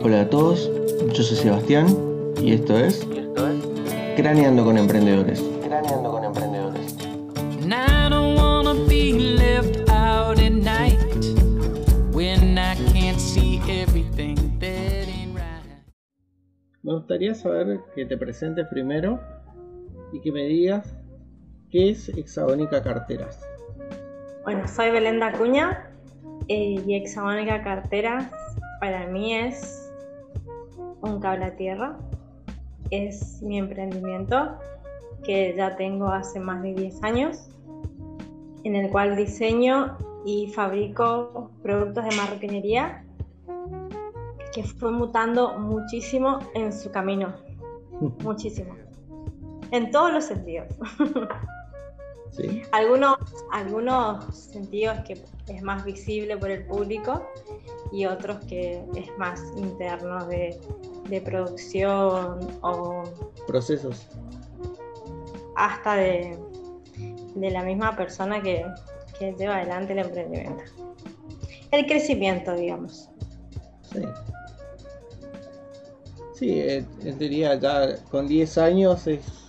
Hola a todos, yo soy Sebastián y esto es, Craneando con Emprendedores. Craneando con Emprendedores. Me gustaría saber que te presentes primero y que me digas qué es Hexagónica Carteras. Bueno, soy Belenda Cuña eh, y Hexagónica Carteras para mí es un cable a tierra. Es mi emprendimiento que ya tengo hace más de 10 años, en el cual diseño y fabrico productos de marroquinería que fue mutando muchísimo en su camino. muchísimo. En todos los sentidos. Algunos, algunos sentidos que es más visible por el público y otros que es más interno de, producción o procesos. Hasta de, la misma persona que, que lleva adelante el emprendimiento. El crecimiento, digamos. Sí. Sí, eh, diría ya con 10 años es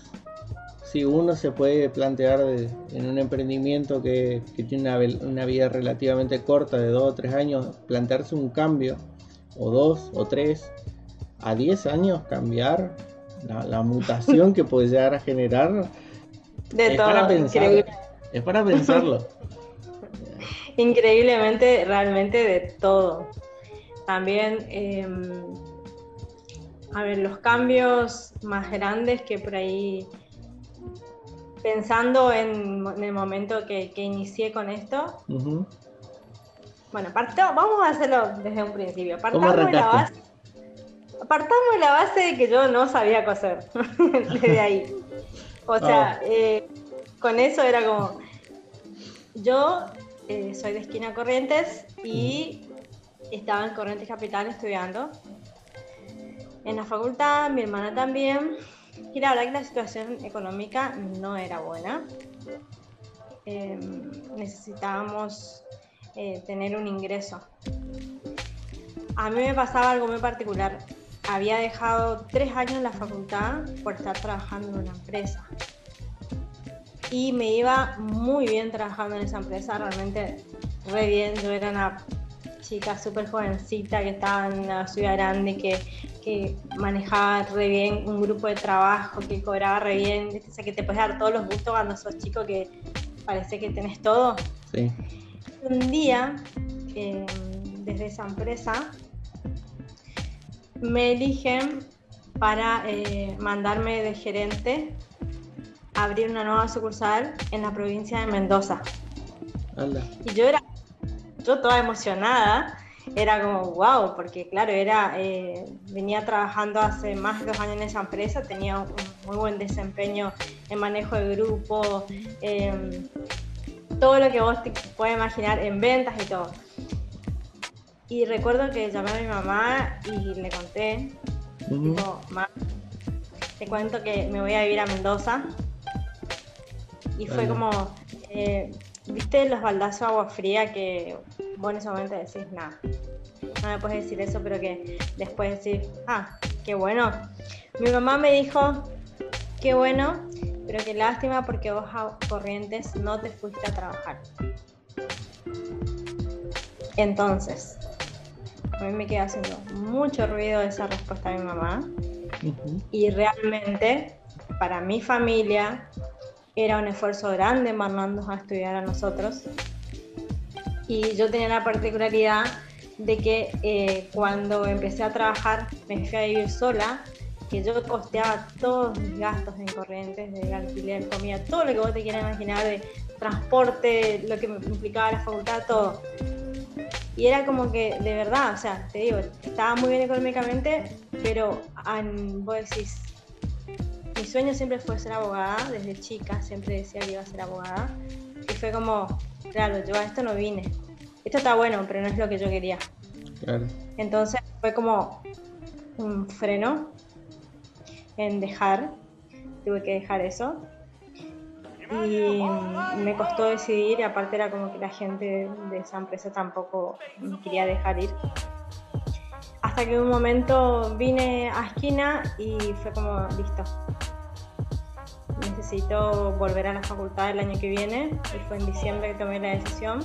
si uno se puede plantear en un emprendimiento que, tiene una, vida relativamente corta de dos o tres años, plantearse un cambio, o dos o tres, a 10 años cambiar la, mutación que puede llegar a generar. De es Para pensar, es para pensarlo. Increíblemente, realmente de todo. También, em, a ver, los cambios más grandes que por ahí pensando en, el momento que, inicié con esto, bueno, vamos a hacerlo desde un principio. Partamos de la base. Partamos de la base de que yo no sabía coser, desde ahí. O sea, ah. eh, con eso era como, yo eh, soy de esquina Corrientes y estaba en Corrientes Capital estudiando. En la facultad, mi hermana también, y la verdad que la situación económica no era buena. Em, necesitábamos eh, tener un ingreso. A mí me pasaba algo muy particular. Había dejado tres años en la facultad por estar trabajando en una empresa. Y me iba muy bien trabajando en esa empresa, realmente re bien. Yo era una chica súper jovencita que estaba en una ciudad grande, que, que, manejaba re bien un grupo de trabajo, que cobraba re bien, o sea, que te puedes dar todos los gustos cuando sos chico, que parece que tenés todo. Sí. Un día, em, desde esa empresa, me eligen para eh, mandarme de gerente a abrir una nueva sucursal en la provincia de Mendoza. Y yo era yo toda emocionada, era como wow, porque claro, era, eh, venía trabajando hace más de dos años en esa empresa, tenía un muy buen desempeño en manejo de grupo, em, todo lo que vos te puedes imaginar en ventas y todo. Y recuerdo que llamé a mi mamá y le conté, te cuento que me voy a vivir a Mendoza. Y fue como, eh, ¿Viste los baldazos de agua fría que vos en ese momento decís, nada, no me puedes decir eso, pero que después decís, ah, qué bueno. Mi mamá me dijo, qué bueno, pero qué lástima porque vos a Corrientes no te fuiste a trabajar. Entonces, a mí me queda haciendo mucho ruido esa respuesta de mi mamá. Y realmente, para mi familia, era un esfuerzo grande mandarnos a estudiar a nosotros. Y yo tenía la particularidad de que eh, cuando empecé a trabajar me fui a vivir sola, que yo costeaba todos mis gastos en corrientes, de alquiler, comida, todo lo que vos te quieras imaginar, de transporte, lo que me implicaba la facultad, todo. Y era como que, de verdad, o sea, te digo, estaba muy bien económicamente, pero vos decís, mi sueño siempre fue ser abogada, desde chica siempre decía que iba a ser abogada. Y fue como, claro, yo a esto no vine. Esto está bueno, pero no es lo que yo quería. Entonces fue como un freno en dejar, tuve que dejar eso. Y me costó decidir, y aparte era como que la gente de esa empresa tampoco me quería dejar ir hasta que un momento vine a esquina y fue como, listo. Necesito volver a la facultad el año que viene y fue en diciembre que tomé la decisión.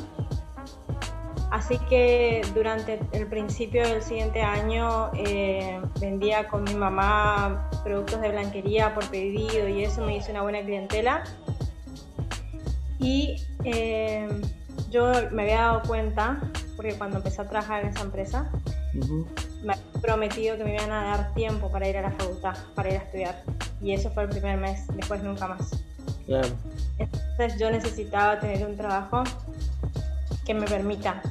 Así que durante el principio del siguiente año eh, vendía con mi mamá productos de blanquería por pedido y eso me hizo una buena clientela. Y eh, yo me había dado cuenta, porque cuando empecé a trabajar en esa empresa, me había prometido que me iban a dar tiempo para ir a la facultad, para ir a estudiar. Y eso fue el primer mes, después nunca más. Claro. Entonces yo necesitaba tener un trabajo que me permita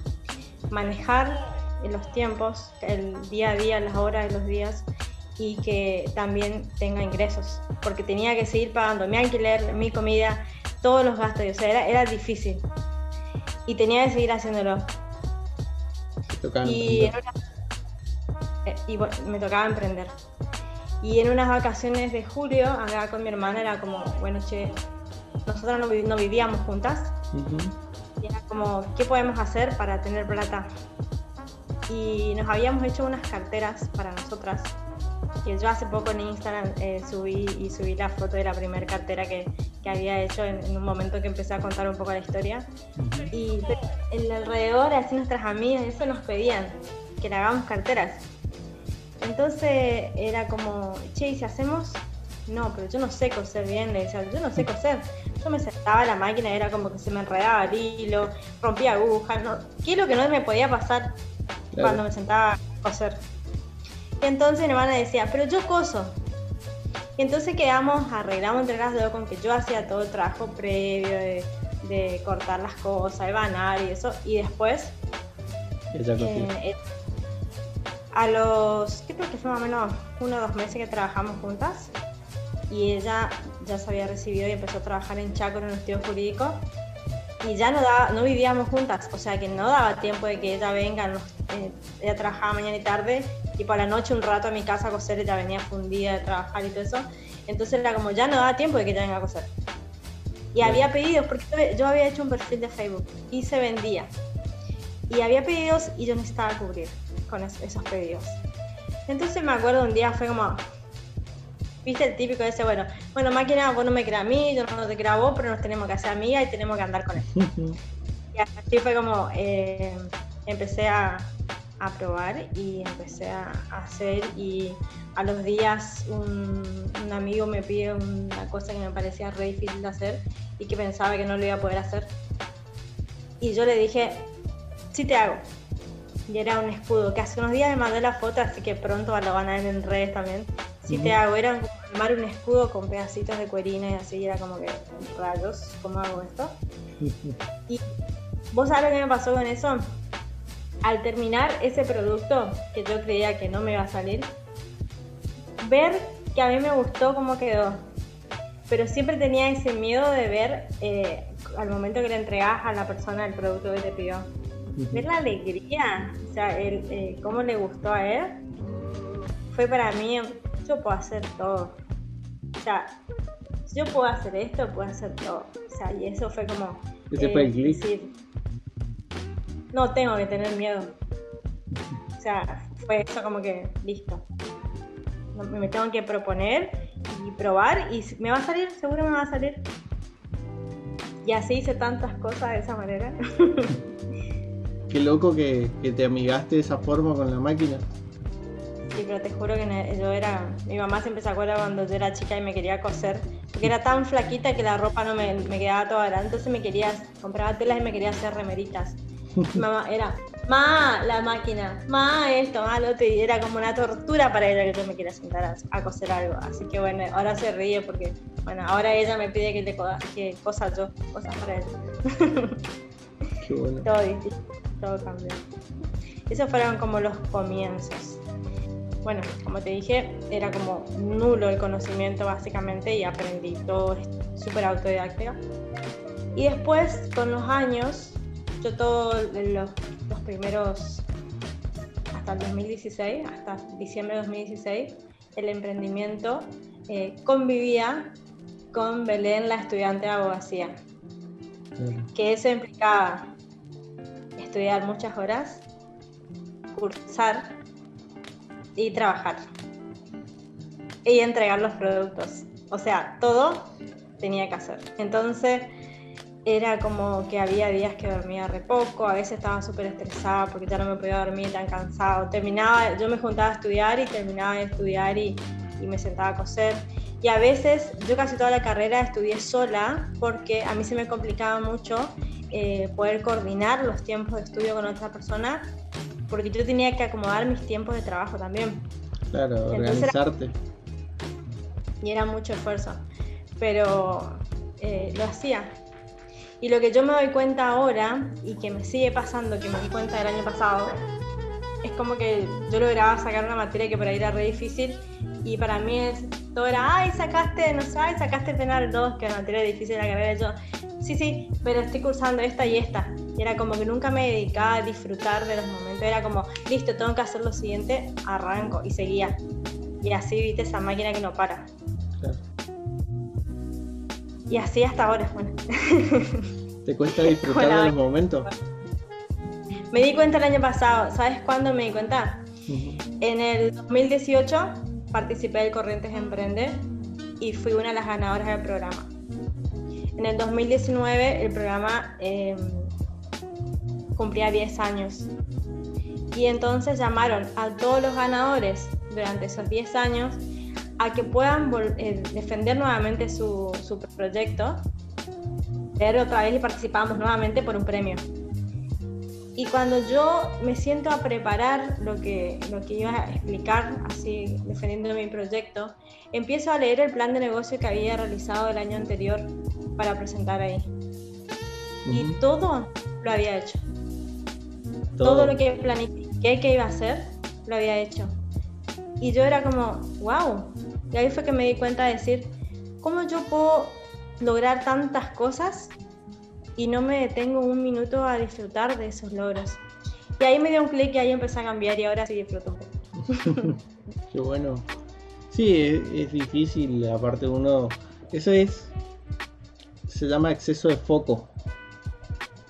manejar los tiempos, el día a día, las horas de los días y que también tenga ingresos, porque tenía que seguir pagando mi alquiler, mi comida, todos los gastos, o sea, era, era difícil y tenía que seguir haciéndolo. Y, eh, y me tocaba emprender. Y en unas vacaciones de julio, acá con mi hermana, era como, bueno, che, nosotros no, vivíamos juntas. Y era como, ¿qué podemos hacer para tener plata? Y nos habíamos hecho unas carteras para nosotras. Que yo hace poco en Instagram eh, subí y subí la foto de la primera cartera que, que había hecho en, un momento que empecé a contar un poco la historia. Y en alrededor, así nuestras amigas, eso nos pedían que le hagamos carteras. Entonces era como, che, ¿y si hacemos? No, pero yo no sé coser bien, le decía, yo no sé coser. Yo me sentaba a la máquina era como que se me enredaba el hilo, rompía agujas, no, ¿qué es lo que no me podía pasar cuando me sentaba a coser? Y entonces mi hermana decía, pero yo coso. Y entonces quedamos, arreglamos entre las dos con que yo hacía todo el trabajo previo de, cortar las cosas, de banar y eso. Y después, eh, eh, a los, creo que fue más o menos uno o dos meses que trabajamos juntas, y ella ya se había recibido y empezó a trabajar en Chaco en un estudio jurídico y ya no, daba, no vivíamos juntas, o sea que no daba tiempo de que ella venga, eh, ella trabajaba mañana y tarde y por la noche un rato a mi casa a coser, ella venía fundida de trabajar y todo eso, entonces era como ya no daba tiempo de que ella venga a coser. Y había pedidos, porque yo había hecho un perfil de Facebook y se vendía. Y había pedidos y yo necesitaba cubrir con esos pedidos. Entonces me acuerdo un día fue como, viste el típico ese, bueno, bueno, máquina, vos no me creas a mí, yo no te creo a vos, pero nos tenemos que hacer amigas y tenemos que andar con él. y así fue como eh, empecé a, a, probar y empecé a, hacer y a los días un, un, amigo me pide una cosa que me parecía re difícil de hacer y que pensaba que no lo iba a poder hacer. Y yo le dije, sí te hago. Y era un escudo, que hace unos días me mandó la foto, así que pronto lo van a ver en redes también si te hago, era armar un escudo con pedacitos de cuerina y así, era como que rayos, ¿cómo hago esto? y vos sabés lo que me pasó con eso. Al terminar ese producto, que yo creía que no me iba a salir, ver que a mí me gustó cómo quedó, pero siempre tenía ese miedo de ver eh, al momento que le entregás a la persona el producto que te pidió. Ver la alegría, o sea, el, eh, cómo le gustó a él, fue para mí yo puedo hacer todo. O sea, si yo puedo hacer esto, puedo hacer todo. O sea, y eso fue como... Ese fue el decir, no tengo que tener miedo. O sea, fue eso como que listo. Me tengo que proponer y probar y me va a salir, seguro me va a salir. Y así hice tantas cosas de esa manera. Qué loco que, que te amigaste de esa forma con la máquina. Sí, pero te juro que yo era. Mi mamá siempre se acuerda cuando yo era chica y me quería coser. Porque era tan flaquita que la ropa no me, me quedaba toda grande. Entonces me quería. Compraba telas y me quería hacer remeritas. Mamá era. Ma, la máquina. Ma, esto, ma, lo otro. Y era como una tortura para ella que yo me quería sentar a, coser algo. Así que bueno, ahora se ríe porque. Bueno, ahora ella me pide que le que cosas yo, cosas para ella. Qué bueno. Todo distinto, todo cambió. Esos fueron como los comienzos bueno, como te dije, era como nulo el conocimiento básicamente y aprendí todo súper autodidacta. Y después, con los años, yo todos los, primeros, hasta el 2016, hasta diciembre de 2016, el emprendimiento eh, convivía con Belén, la estudiante de abogacía. Que eso implicaba estudiar muchas horas, cursar y trabajar. Y entregar los productos. O sea, todo tenía que hacer. Entonces era como que había días que dormía re poco, a veces estaba súper estresada porque ya no me podía dormir tan cansado. Terminaba, yo me juntaba a estudiar y terminaba de estudiar y, y me sentaba a coser. Y a veces yo casi toda la carrera estudié sola porque a mí se me complicaba mucho eh, poder coordinar los tiempos de estudio con otra persona porque yo tenía que acomodar mis tiempos de trabajo también. Claro, organizarte. y era mucho esfuerzo, pero eh, lo hacía. Y lo que yo me doy cuenta ahora, y que me sigue pasando, que me di cuenta del año pasado, es como que yo lograba sacar una materia que por ahí era re difícil, y para mí es, todo era, ay, sacaste, no sé, ay, sacaste penal 2, que es la materia difícil de la carrera, yo, sí, sí, pero estoy cursando esta y esta. Y era como que nunca me dedicaba a disfrutar de los momentos. Era como, listo, tengo que hacer lo siguiente, arranco y seguía. Y así viste esa máquina que no para. Y así hasta ahora, bueno. ¿Te cuesta disfrutar de los momentos? Me di cuenta el año pasado. ¿Sabes cuándo me di cuenta? En el 2018 participé del Corrientes Emprende y fui una de las ganadoras del programa. En el 2019 el programa em, cumplía 10 años. Y entonces llamaron a todos los ganadores durante esos 10 años a que puedan eh, defender nuevamente su, su proyecto, pero otra vez y participamos nuevamente por un premio. Y cuando yo me siento a preparar lo que, lo que iba a explicar, así defendiendo mi proyecto, empiezo a leer el plan de negocio que había realizado el año anterior para presentar ahí. Y todo lo había hecho. Todo. lo que planifiqué que iba a hacer, lo había hecho. Y yo era como, wow. Y ahí fue que me di cuenta de decir, ¿cómo yo puedo lograr tantas cosas y no me detengo un minuto a disfrutar de esos logros? Y ahí me dio un clic y ahí empecé a cambiar y ahora sí disfruto un poco. Qué bueno. Sí, es, es, difícil, aparte uno... Eso es... Se llama exceso de foco.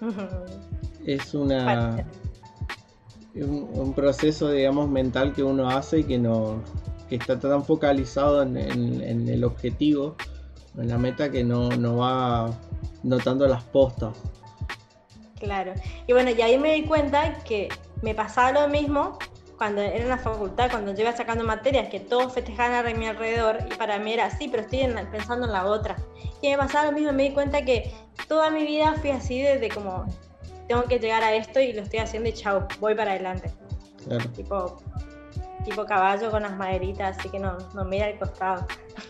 es una un, proceso, digamos, mental que uno hace y que no que está tan focalizado en, el objetivo, en la meta, que no, no va notando las postas. Claro. Y bueno, y ahí me di cuenta que me pasaba lo mismo cuando era en la facultad, cuando yo iba sacando materias, que todos festejaban a mi alrededor, y para mí era así, pero estoy pensando en la otra. Y me pasaba lo mismo, me di cuenta que toda mi vida fui así desde como tengo que llegar a esto y lo estoy haciendo y chao, voy para adelante. Tipo, tipo caballo con las maderitas, así que no, no mira al costado.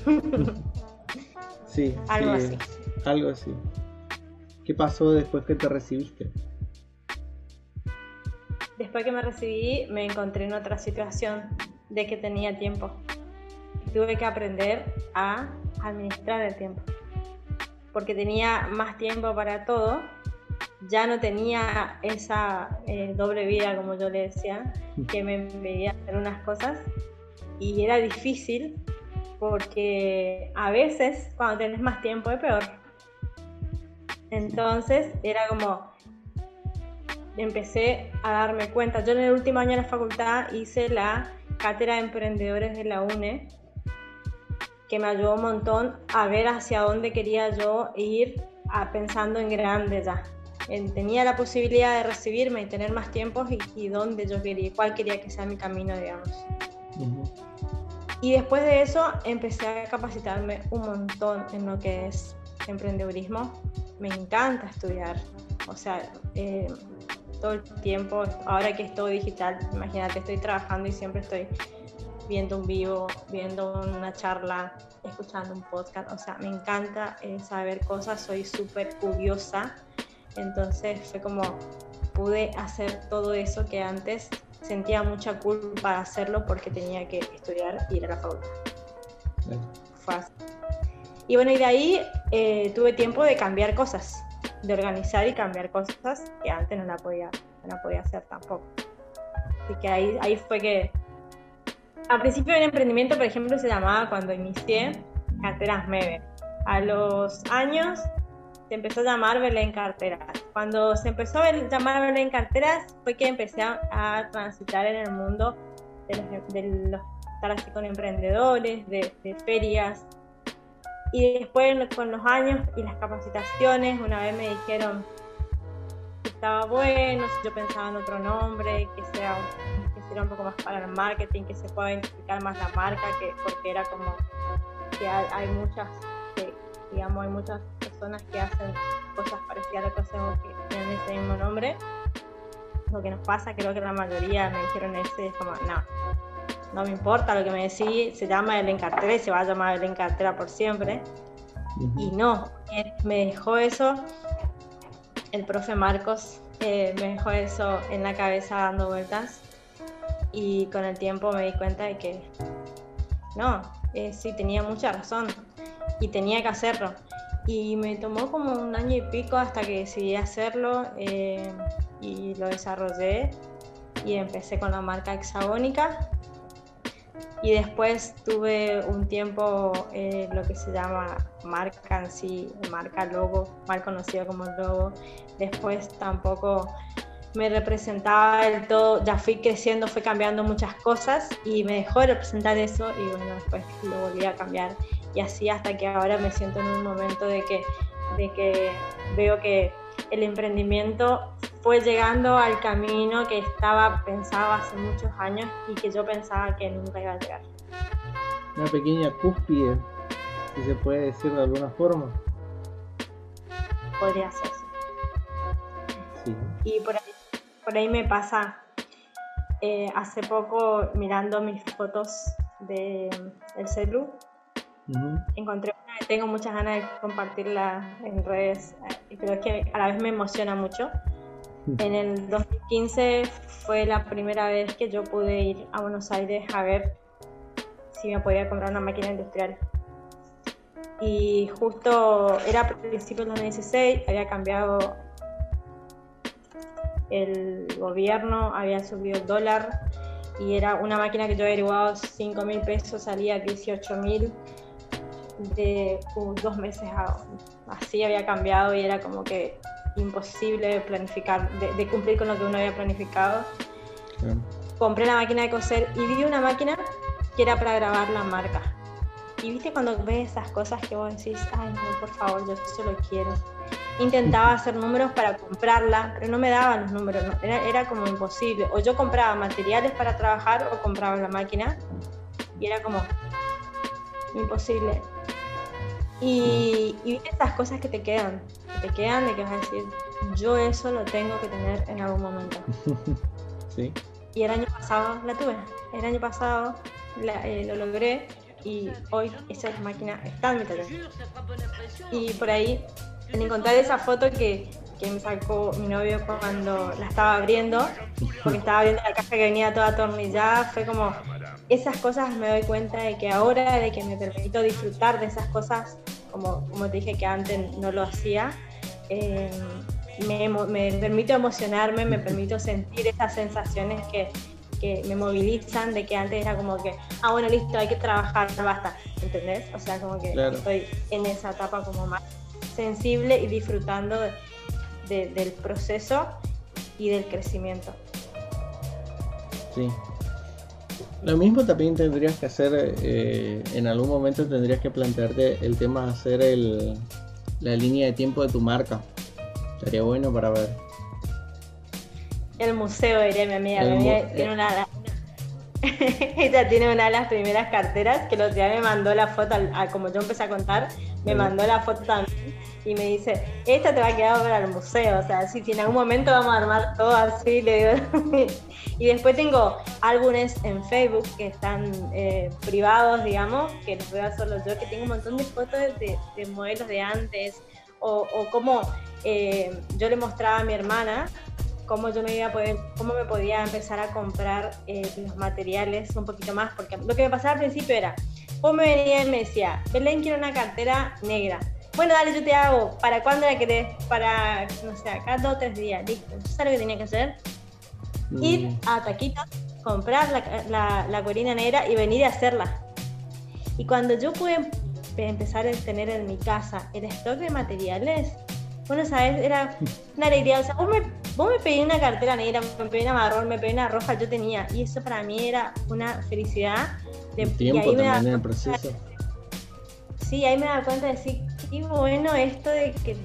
sí, algo así. Algo así. ¿Qué pasó después que te recibiste? Después que me recibí, me encontré en otra situación de que tenía tiempo. Tuve que aprender a administrar el tiempo. Porque tenía más tiempo para todo ya no tenía esa eh, doble vida, como yo le decía, que me impedía hacer unas cosas y era difícil porque a veces cuando tienes más tiempo es peor. Entonces era como, empecé a darme cuenta. Yo en el último año de la facultad hice la cátedra de emprendedores de la UNE, que me ayudó un montón a ver hacia dónde quería yo ir a, pensando en grande ya tenía la posibilidad de recibirme y tener más tiempo y, dónde yo quería, cuál quería que sea mi camino, digamos. Y después de eso empecé a capacitarme un montón en lo que es emprendedurismo. Me encanta estudiar, o sea, eh, todo el tiempo, ahora que estoy digital, imagínate, estoy trabajando y siempre estoy viendo un vivo, viendo una charla, escuchando un podcast, o sea, me encanta eh, saber cosas, soy súper curiosa entonces fue como pude hacer todo eso que antes sentía mucha culpa de hacerlo porque tenía que estudiar y ir a la facultad. Fácil. Y bueno, y de ahí eh, tuve tiempo de cambiar cosas, de organizar y cambiar cosas que antes no la podía, no podía hacer tampoco. Así que ahí, ahí fue que... Al principio el emprendimiento, por ejemplo, se llamaba cuando inicié carteras MEVE. A los años se empezó a llamar Belén Carteras. Cuando se empezó a llamar Belén Carteras fue que empecé a, transitar en el mundo de, los, estar así con emprendedores, de, de ferias. Y después con los años y las capacitaciones, una vez me dijeron que estaba bueno, si yo pensaba en otro nombre, que sea que sería un poco más para el marketing, que se pueda identificar más la marca, que porque era como que hay, muchas, digamos, hay muchas personas que hacen cosas parecidas a lo que que tienen ese mismo nombre. Lo que nos pasa, creo que la mayoría me dijeron ese, es como, no, no me importa lo que me decís, se llama el Cartera y se va a llamar el Cartera por siempre. Y no, me dejó eso, el profe Marcos eh, me dejó eso en la cabeza dando vueltas y con el tiempo me di cuenta de que no, eh, sí tenía mucha razón y tenía que hacerlo. Y me tomó como un año y pico hasta que decidí hacerlo eh, y lo desarrollé y empecé con la marca hexagónica y después tuve un tiempo eh, lo que se llama marca en sí, marca logo, mal conocido como logo. Después tampoco me representaba del todo, ya fui creciendo, fui cambiando muchas cosas y me dejó de representar eso y bueno, después lo volví a cambiar y así hasta que ahora me siento en un momento de que, de que veo que el emprendimiento fue llegando al camino que estaba pensado hace muchos años y que yo pensaba que nunca iba a llegar. Una pequeña cúspide, si se puede decir de alguna forma. Podría ser, sí. Y por ahí, por ahí me pasa, eh, hace poco mirando mis fotos de, del celu, encontré una que tengo muchas ganas de compartirla en redes, pero es que a la vez me emociona mucho. En el 2015 fue la primera vez que yo pude ir a Buenos Aires a ver si me podía comprar una máquina industrial. Y justo era a principios del 2016, había cambiado el gobierno, había subido el dólar y era una máquina que yo había averiguado 5 mil pesos, salía 18 mil de dos meses así había cambiado y era como que imposible planificar, de, cumplir con lo que uno había planificado. Compré la máquina de coser y vi una máquina que era para grabar la marca. Y viste cuando ves esas cosas que vos decís, ay no, por favor, yo eso lo quiero. Intentaba hacer números para comprarla, pero no me daban los números, era, era como imposible. O yo compraba materiales para trabajar o compraba la máquina y era como imposible. Y, y esas cosas que te quedan, que te quedan de que vas a decir, yo eso lo tengo que tener en algún momento. sí. Y el año pasado la tuve, el año pasado eh, lo logré y hoy esa máquina está en mi. Y por ahí, en encontrar esa foto que, que me sacó mi novio cuando la estaba abriendo, porque estaba viendo la caja que venía toda atornillada, fue como, esas cosas me doy cuenta de que ahora, de que me permito disfrutar de esas cosas, como, como te dije que antes no lo hacía, eh, me, me, permito emocionarme, me permito sentir esas sensaciones que, que, me movilizan, de que antes era como que, ah, bueno, listo, hay que trabajar, basta, ¿entendés? O sea, como que estoy en esa etapa como más sensible y disfrutando del proceso y del crecimiento. Sí, lo mismo también tendrías que hacer, eh, en algún momento tendrías que plantearte el tema de hacer el, la línea de tiempo de tu marca. Estaría bueno para ver. El museo, diría mi amiga. Mi amiga tiene una, ella tiene una de las primeras carteras que los días me mandó la foto, como yo empecé a contar, me mandó la foto también y me dice, esta te va a quedar para el museo, o sea, si, en algún momento vamos a armar todo así, le digo. y después tengo álbumes en Facebook que están eh, privados, digamos, que los veo solo yo, que tengo un montón de fotos de, modelos de antes, o, o cómo eh, yo le mostraba a mi hermana cómo yo me iba a poder, cómo me podía empezar a comprar eh, los materiales un poquito más, porque lo que me pasaba al principio era, vos me venía y me decía, Belén quiero una cartera negra, bueno, dale, yo te hago. ¿Para cuándo la querés? Para, no sé, acá dos o tres días. Listo. ¿Sabes lo que tenía que hacer? Mm. Ir a Taquitos, comprar la, la, corina negra y venir a hacerla. Y cuando yo pude empezar a tener en mi casa el stock de materiales, bueno, ¿sabes? Era una alegría. O sea, vos me Vos me pedí una cartera negra, me pedí una marrón, me pedí una roja, yo tenía. Y eso para mí era una felicidad. De, tiempo también en el proceso. Sí, ahí me da cuenta de decir, qué bueno esto de que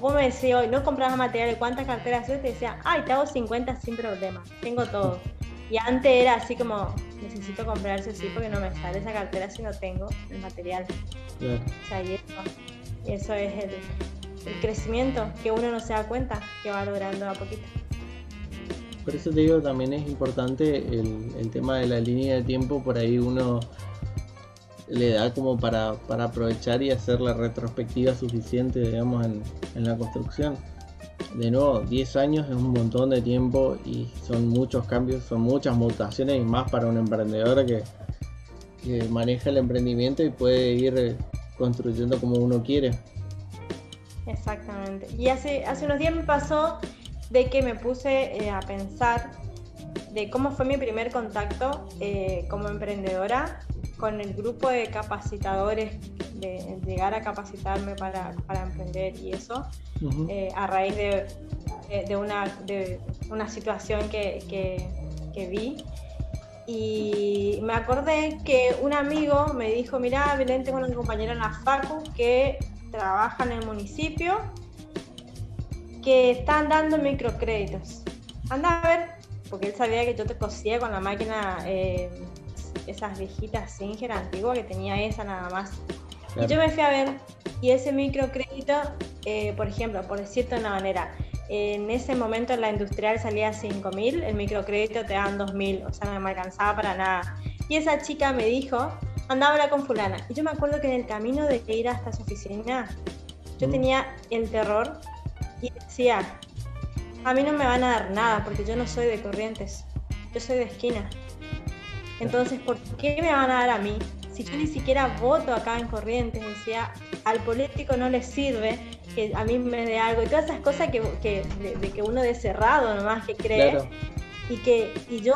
vos me decís hoy, no comprabas material, ¿cuántas carteras haces? Te decía, ay, te hago 50 sin problema, tengo todo. Y antes era así como, necesito comprarse sí porque no me sale esa cartera si no tengo el material. O sea, y eso, es el, crecimiento que uno no se da cuenta que va logrando a poquito. Por eso te digo, también es importante el, el tema de la línea de tiempo, por ahí uno le da como para, aprovechar y hacer la retrospectiva suficiente, digamos, en, la construcción. De nuevo, 10 años es un montón de tiempo y son muchos cambios, son muchas mutaciones y más para un emprendedor que, maneja el emprendimiento y puede ir construyendo como uno quiere. Exactamente. Y hace, hace unos días me pasó de que me puse eh, a pensar de cómo fue mi primer contacto eh, como emprendedora con el grupo de capacitadores, de, llegar a capacitarme para, emprender y eso, eh, a raíz de, de, una, de una situación que, que, vi. Y me acordé que un amigo me dijo, mira, Belén, tengo una compañera en la FACU que trabaja en el municipio, que están dando microcréditos. Anda a ver, porque él sabía que yo te cosía con la máquina eh, esas viejitas Singer antiguas que tenía esa nada más. Y yo me fui a ver y ese microcrédito, eh, por ejemplo, por decirte de una manera, en ese momento en la industrial salía 5 mil, el microcrédito te dan 2 mil, o sea, no me alcanzaba para nada. Y esa chica me dijo, andaba con fulana. Y yo me acuerdo que en el camino de ir hasta su oficina, yo mm. tenía el terror y decía, a mí no me van a dar nada porque yo no soy de corrientes, yo soy de esquina. Entonces, ¿por qué me van a dar a mí? Si yo ni siquiera voto acá en Corrientes, decía, al político no le sirve que a mí me dé algo. Y todas esas cosas que, de, que uno de cerrado nomás que cree. Y que y yo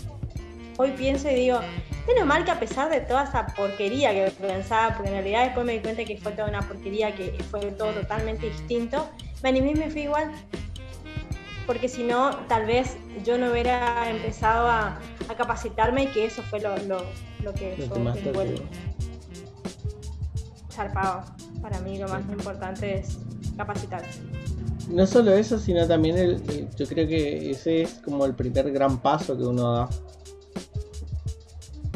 hoy pienso y digo, menos mal que a pesar de toda esa porquería que pensaba, porque en realidad después me di cuenta que fue toda una porquería, que fue todo totalmente distinto, me animé y me fui igual porque si no, tal vez yo no hubiera empezado a, capacitarme y que eso fue lo, que fue el zarpado. Para mí lo más importante es capacitarse. No solo eso, sino también el, yo creo que ese es como el primer gran paso que uno da.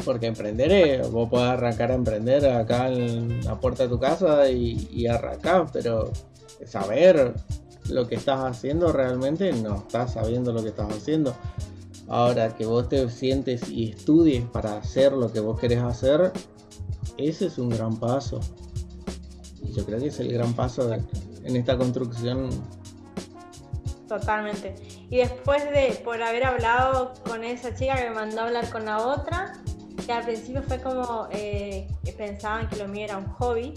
Porque emprender, vos podés arrancar a emprender acá en la puerta de tu casa y, y arrancar, pero saber lo que estás haciendo realmente no estás sabiendo lo que estás haciendo. Ahora que vos te sientes y estudies para hacer lo que vos querés hacer, ese es un gran paso. Yo creo que es el gran paso en esta construcción. Totalmente. Y después de, por haber hablado con esa chica que me mandó a hablar con la otra, que al principio fue como eh, pensaban que lo mío era un hobby,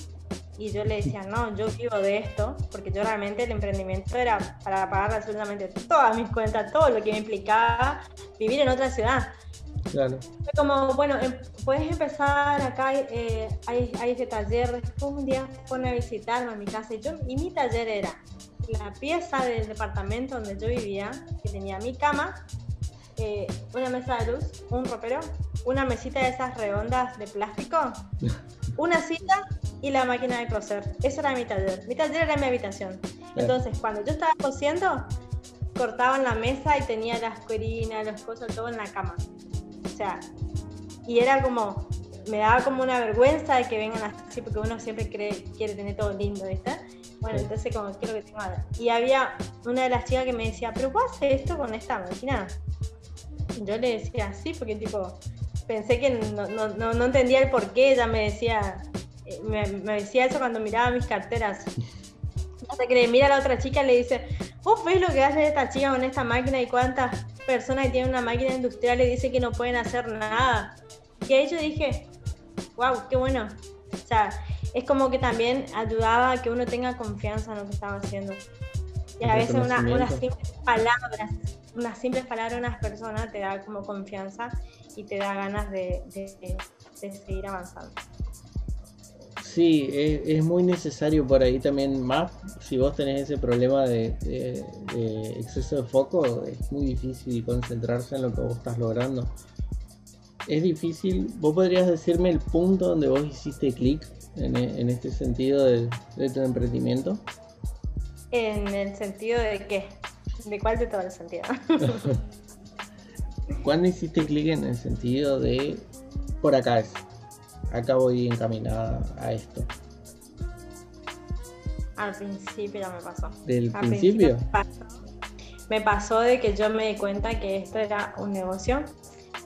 y yo le decía, no, yo vivo de esto, porque yo realmente el emprendimiento era para pagar absolutamente todas mis cuentas, todo lo que me implicaba vivir en otra ciudad. Claro. Fue como, bueno, em, puedes empezar acá, eh, hay, hay este taller, después un día pone a visitarme a mi casa y, yo, y mi taller era la pieza del departamento donde yo vivía, que tenía mi cama, eh, una mesa de luz, un ropero, una mesita de esas redondas de plástico, una cita y la máquina de coser. Eso era mi taller. Mi taller era mi habitación. Entonces, cuando yo estaba cosiendo, cortaban la mesa y tenía las cuerinas, los cosas, todo en la cama. O sea, y era como, me daba como una vergüenza de que vengan así, porque uno siempre cree, quiere tener todo lindo, ¿viste? Bueno, entonces como quiero que tenga... Y había una de las chicas que me decía, pero ¿vos haces esto con esta máquina? Yo le decía, sí, porque tipo, pensé que no, no, no entendía el por qué, ella me decía, me, decía eso cuando miraba mis carteras. Hasta que le mira a la otra chica y le dice, ¿vos ves lo que hace esta chica con esta máquina y cuántas personas que tienen una máquina industrial le dice que no pueden hacer nada? Y ahí yo dije, wow, qué bueno. O sea, es como que también ayudaba a que uno tenga confianza en lo que estaba haciendo. Y a veces una, unas simples palabras, unas simples palabras de unas personas te da como confianza y te da ganas de seguir avanzando. Sí, es, muy necesario por ahí también más. Si vos tenés ese problema de, exceso de foco, es muy difícil concentrarse en lo que vos estás logrando. Es difícil. ¿Vos podrías decirme el punto donde vos hiciste clic en, este sentido de, tu emprendimiento? En el sentido de qué? ¿De cuál de todo el sentido? ¿Cuándo hiciste clic en el sentido de por acá es? Acá voy encaminada a esto. Al principio ya me pasó. ¿Del principio? me pasó de que yo me di cuenta que esto era un negocio,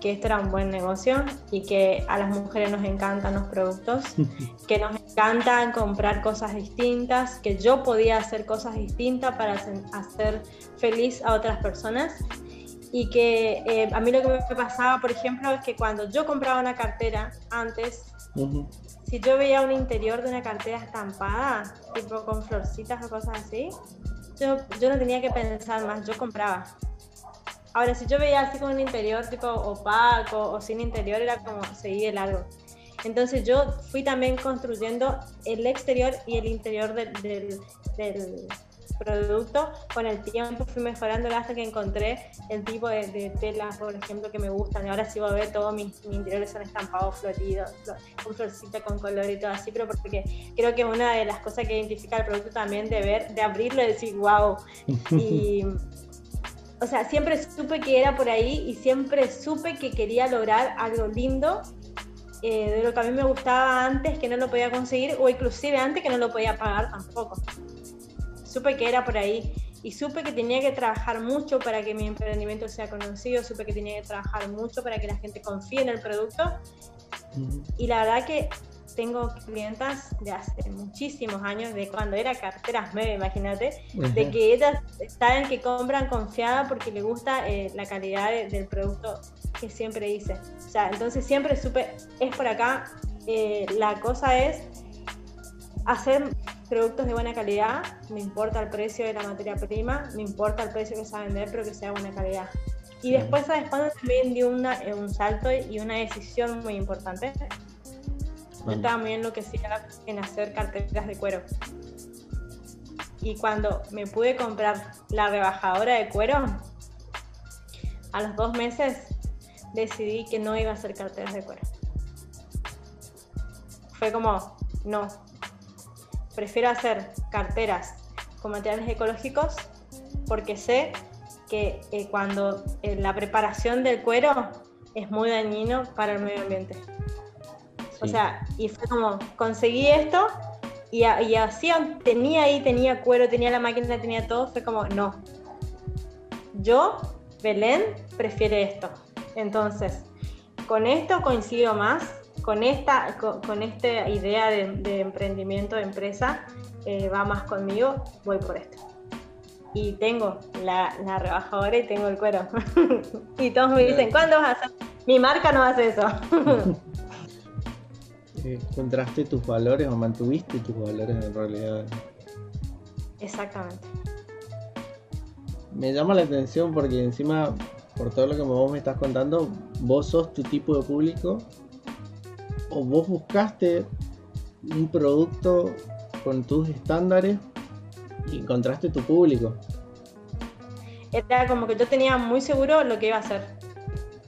que esto era un buen negocio y que a las mujeres nos encantan los productos, que nos encantan comprar cosas distintas, que yo podía hacer cosas distintas para hacer feliz a otras personas y que eh, a mí lo que me pasaba, por ejemplo, es que cuando yo compraba una cartera antes, si yo veía un interior de una cartera estampada, tipo con florcitas o cosas así, yo, yo no tenía que pensar más, yo compraba. Ahora, si yo veía así con un interior tipo opaco o sin interior, era como seguir el largo. Entonces yo fui también construyendo el exterior y el interior del, del, producto, con el tiempo fui mejorando hasta que encontré el tipo de, de telas, por ejemplo, que me gustan. Y ahora sí voy a ver todos mis, interiores son estampados, floridos, con florcita con color y todo así, pero porque creo que una de las cosas que identifica el producto también de ver, de abrirlo y decir, wow. Y, o sea, siempre supe que era por ahí y siempre supe que quería lograr algo lindo eh, de lo que a mí me gustaba antes que no lo podía conseguir o inclusive antes que no lo podía pagar tampoco supe que era por ahí y supe que tenía que trabajar mucho para que mi emprendimiento sea conocido, supe que tenía que trabajar mucho para que la gente confíe en el producto. Y la verdad que tengo clientas de hace muchísimos años, de cuando era carteras me imagínate, de que ellas saben que compran confiada porque le gusta eh, la calidad del producto que siempre hice. O sea, entonces siempre supe, es por acá, eh, la cosa es hacer productos de buena calidad, me importa el precio de la materia prima, me importa el precio que se va a vender, pero que sea de buena calidad. Y después, ¿sabes cuándo también dio una, eh, un salto y una decisión muy importante? Yo estaba muy enloquecida en hacer carteras de cuero. Y cuando me pude comprar la rebajadora de cuero, a los dos meses decidí que no iba a hacer carteras de cuero. Fue como, no, prefiero hacer carteras con materiales ecológicos porque sé que eh, cuando eh, la preparación del cuero es muy dañino para el medio ambiente. O sea, y fue como, conseguí esto y, y, así tenía ahí, tenía cuero, tenía la máquina, tenía todo, fue como, no. Yo, Belén, prefiere esto. Entonces, con esto coincido más con esta, con, esta idea de, emprendimiento de empresa, eh, va más conmigo, voy por esto. Y tengo la, la rebajadora y tengo el cuero. y todos me dicen, ¿cuándo vas a hacer? Mi marca no hace eso. ¿Encontraste tus valores o mantuviste tus valores en realidad? Exactamente. Me llama la atención porque encima, por todo lo que vos me estás contando, vos sos tu tipo de público o vos buscaste un producto con tus estándares y encontraste tu público. Era como que yo tenía muy seguro lo que iba a hacer.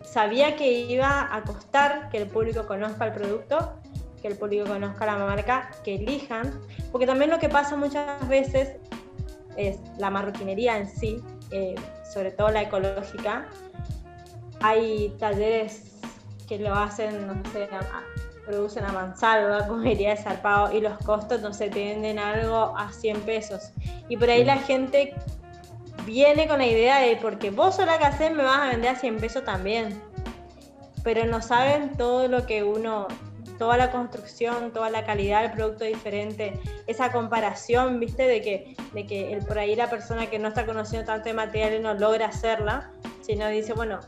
Sabía que iba a costar que el público conozca el producto, que el público conozca la marca, que elijan, porque también lo que pasa muchas veces es la marroquinería en sí, eh, sobre todo la ecológica. Hay talleres que lo hacen, no sé, producen a mansalva, comería de zarpado y los costos no se tienden algo a 100 pesos. Y por ahí la gente viene con la idea de porque vos sola que haces me vas a vender a 100 pesos también. Pero no saben todo lo que uno, toda la construcción, toda la calidad del producto diferente, esa comparación, viste, de que, de que el, por ahí la persona que no está conociendo tanto de materiales no logra hacerla, sino dice, bueno,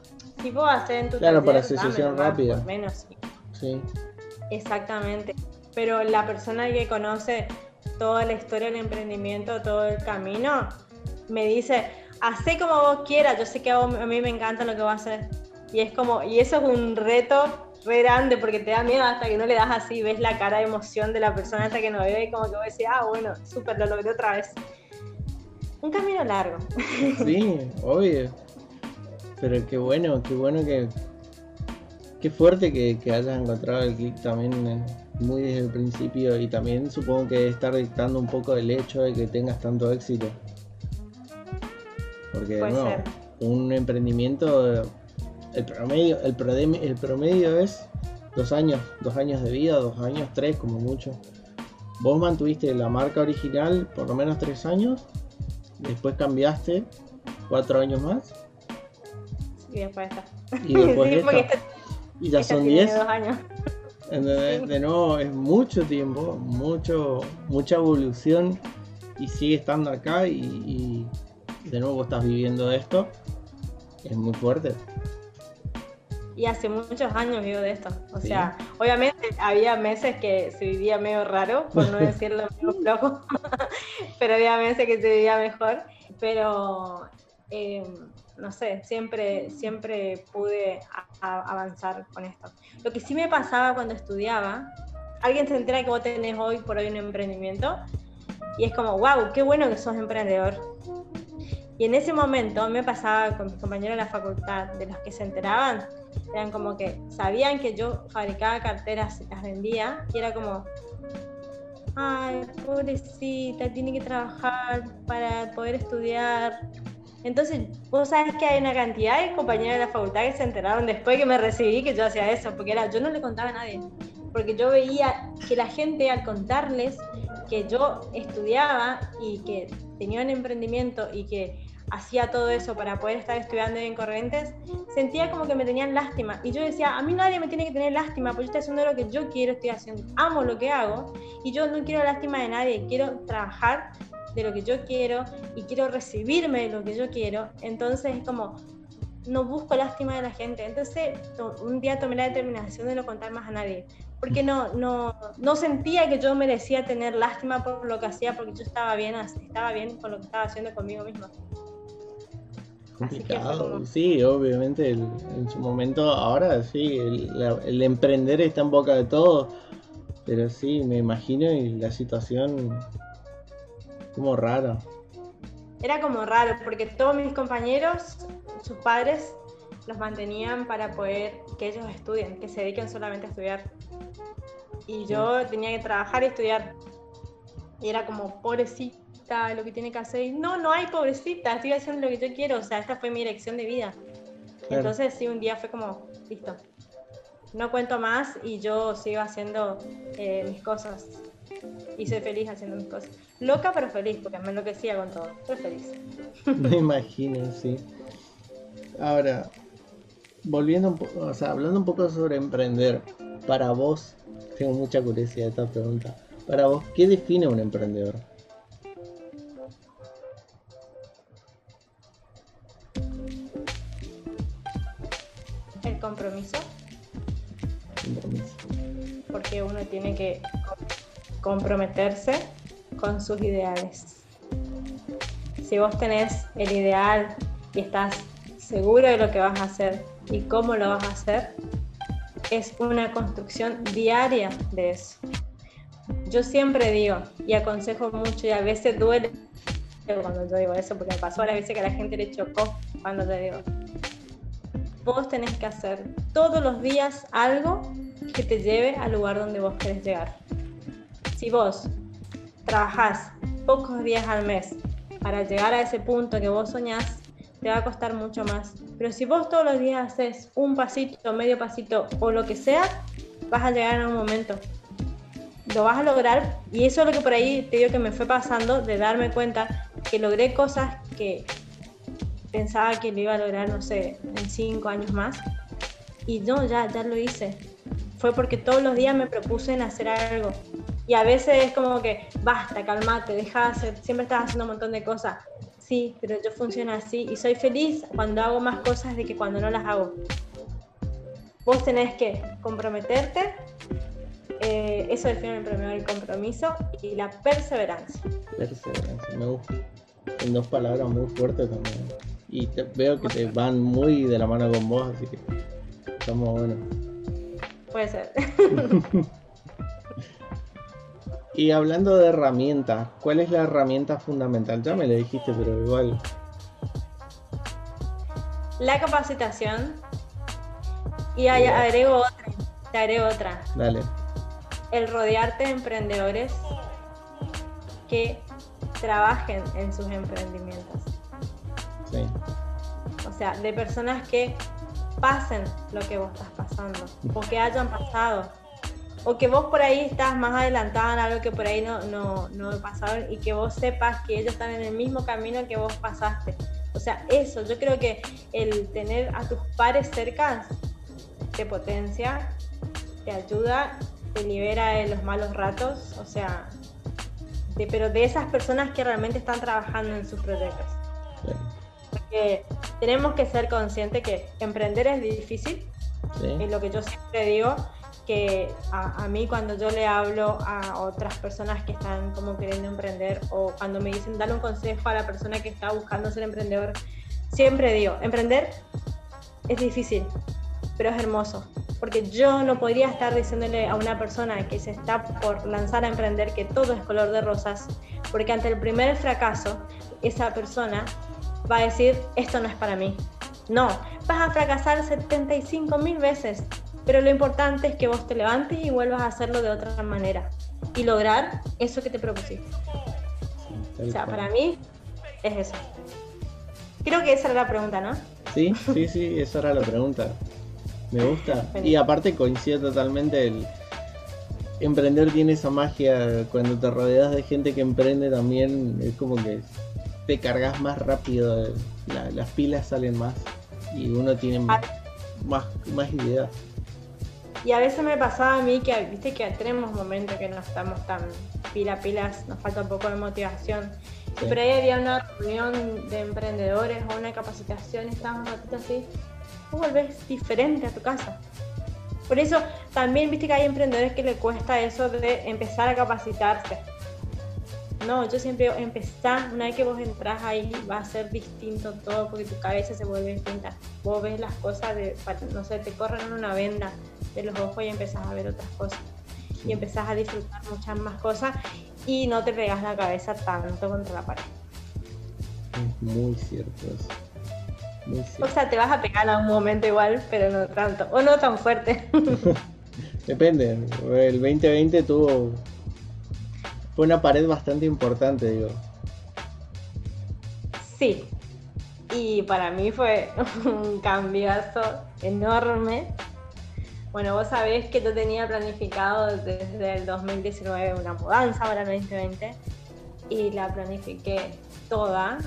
si puedo hacer en tu Claro, para asociación rápida. Menos, sí. Exactamente. Pero la persona que conoce toda la historia del emprendimiento, todo el camino, me dice, hace como vos quieras, yo sé que a, mí me encanta lo que vas a hacer. Y es como, y eso es un reto re grande porque te da miedo hasta que no le das así, ves la cara de emoción de la persona hasta que no ve y como que vos decís, ah, bueno, súper, lo logré otra vez. Un camino largo. Sí, obvio. Pero qué bueno, qué bueno que... Qué fuerte que, que hayas encontrado el clic también muy desde el principio y también supongo que estar dictando un poco el hecho de que tengas tanto éxito. Porque no, un emprendimiento el promedio, el promedio, el promedio es dos años, dos años de vida, dos años, tres como mucho. Vos mantuviste la marca original por lo menos tres años, después cambiaste cuatro años más. Y después esta. Y después esta. Y ya son diez. años. De, nuevo es mucho tiempo, mucho, mucha evolución y sigue estando acá y, y de nuevo estás viviendo esto. Es muy fuerte y hace muchos años vivo de esto. O sea, obviamente había meses que se vivía medio raro, por no decirlo medio flojo, pero había meses que se vivía mejor. Pero, eh, no sé, siempre, siempre pude avanzar con esto. Lo que sí me pasaba cuando estudiaba, alguien se entera que vos tenés hoy por hoy un emprendimiento y es como, wow, qué bueno que sos emprendedor. Y en ese momento me pasaba con mis compañeros de la facultad, de los que se enteraban, eran como que sabían que yo fabricaba carteras y las vendía, y era como, ay, pobrecita, tiene que trabajar para poder estudiar. Entonces, vos sabes que hay una cantidad de compañeros de la facultad que se enteraron después que me recibí que yo hacía eso, porque era, yo no le contaba a nadie, porque yo veía que la gente al contarles que yo estudiaba y que tenía un emprendimiento y que hacía todo eso para poder estar estudiando en Corrientes, sentía como que me tenían lástima. Y yo decía, a mí nadie me tiene que tener lástima, porque yo estoy haciendo lo que yo quiero, estoy haciendo, amo lo que hago, y yo no quiero lástima de nadie, quiero trabajar de lo que yo quiero y quiero recibirme de lo que yo quiero. Entonces es como, no busco lástima de la gente. Entonces un día tomé la determinación de no contar más a nadie, porque no, no, no sentía que yo merecía tener lástima por lo que hacía, porque yo estaba bien, estaba bien con lo que estaba haciendo conmigo misma complicado. Sí, obviamente en su momento, ahora sí, el, emprender está en boca de todos, pero sí, me imagino y la situación como rara. Era como raro, porque todos mis compañeros, sus padres, los mantenían para poder que ellos estudien, que se dediquen solamente a estudiar. Y yo tenía que trabajar y estudiar. Y era como, pobrecito lo que tiene que hacer. no, no hay pobrecita, estoy haciendo lo que yo quiero. O sea, esta fue mi elección de vida. Entonces, sí, un día fue como, listo. No cuento más y yo sigo haciendo eh, mis cosas. Y soy feliz haciendo mis cosas. Loca, pero feliz, porque me enloquecía con todo. Pero feliz. Me imagino, sí. Ahora, volviendo un poco, o sea, hablando un poco sobre emprender, para vos, tengo mucha curiosidad de esta pregunta. Para vos, ¿qué define un emprendedor? compromiso. Porque uno tiene que comprometerse con sus ideales. Si vos tenés el ideal y estás seguro de lo que vas a hacer y cómo lo vas a hacer, es una construcción diaria de eso. Yo siempre digo y aconsejo mucho y a veces duele cuando yo digo eso porque me pasó a las veces que a la gente le chocó cuando te digo, vos tenés que hacer todos los días algo que te lleve al lugar donde vos querés llegar. Si vos trabajás pocos días al mes para llegar a ese punto que vos soñás, te va a costar mucho más. Pero si vos todos los días haces un pasito, medio pasito o lo que sea, vas a llegar en un momento. Lo vas a lograr y eso es lo que por ahí te digo que me fue pasando de darme cuenta que logré cosas que pensaba que lo iba a lograr, no sé, en cinco años más. Y no, ya, ya lo hice. Fue porque todos los días me propuse en hacer algo. Y a veces es como que, basta, calmate, deja de hacer, siempre estás haciendo un montón de cosas. Sí, pero yo funciono así y soy feliz cuando hago más cosas de que cuando no las hago. Vos tenés que comprometerte, eh, eso define el primero el compromiso y la perseverancia. Perseverancia, me gusta. En dos palabras muy fuertes también y veo que te van muy de la mano con vos, así que estamos bueno. puede ser. y hablando de herramientas, ¿cuál es la herramienta fundamental? Ya me lo dijiste, pero igual. La capacitación. Y agrego otra. Te agrego otra. Dale. El rodearte de emprendedores que trabajen en sus emprendimientos. Sí. O sea, de personas que pasen lo que vos estás pasando o que hayan pasado o que vos por ahí estás más adelantada en algo que por ahí no, no, no pasaron y que vos sepas que ellos están en el mismo camino que vos pasaste. O sea, eso, yo creo que el tener a tus pares cerca te potencia, te ayuda, te libera de los malos ratos, o sea, pero de esas personas que realmente están trabajando en sus proyectos. Porque tenemos que ser conscientes que emprender es difícil, es lo que yo siempre digo, que a, mí cuando yo le hablo a otras personas que están como queriendo emprender o cuando me dicen dar un consejo a la persona que está buscando ser emprendedor, siempre digo, emprender es difícil, pero es hermoso. Porque yo no podría estar diciéndole a una persona que se está por lanzar a emprender que todo es color de rosas, porque ante el primer fracaso, esa persona va a decir, esto no es para mí. No, vas a fracasar 75 mil veces, pero lo importante es que vos te levantes y vuelvas a hacerlo de otra manera y lograr eso que te propusiste. o sea, para mí es eso. Creo que esa era la pregunta, ¿no? Sí, sí, sí, esa era la pregunta. Me gusta. Y aparte coincide totalmente el emprender tiene esa magia cuando te rodeas de gente que emprende también es como que te cargas más rápido, las pilas salen más y uno tiene ah. más, más ideas. Y a veces me pasaba a mí que, viste que tenemos momentos que no estamos tan pila pilas, nos falta un poco de motivación. Pero ahí había una reunión de emprendedores o una capacitación, estábamos un ratito así, tú volvés diferente a tu casa. Por eso también viste que hay emprendedores que le cuesta eso de empezar a capacitarse. No, yo siempre empezar, una vez que vos entras ahí va a ser distinto todo porque tu cabeza se vuelve distinta. Vos ves las cosas de, no sé, te corren una venda de los ojos y empezás a ver otras cosas. Y empezás a disfrutar muchas más cosas y no te pegas la cabeza tanto contra la pared. muy cierto eso. Muy cierto. O sea, te vas a pegar en algún momento igual, pero no tanto. O no tan fuerte. Depende. El 2020 tuvo fue una pared bastante importante, digo. Sí, y para mí fue un cambiazo enorme. Bueno, vos sabés que yo tenía planificado desde el 2019 una mudanza para el 2020 y la planifiqué toda,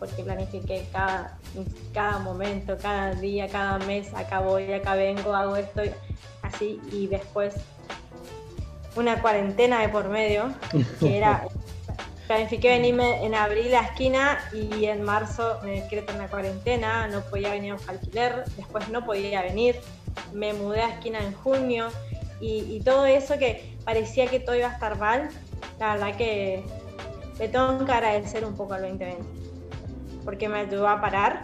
porque planifiqué cada, cada momento, cada día, cada mes, acá voy, acá vengo, hago esto, así, y después una cuarentena de por medio, que era, planifiqué venirme en abril a esquina y en marzo me decreto una cuarentena, no podía venir a alquiler, después no podía venir, me mudé a esquina en junio y, todo eso que parecía que todo iba a estar mal, la verdad que le tengo que agradecer un poco al 2020, porque me ayudó a parar.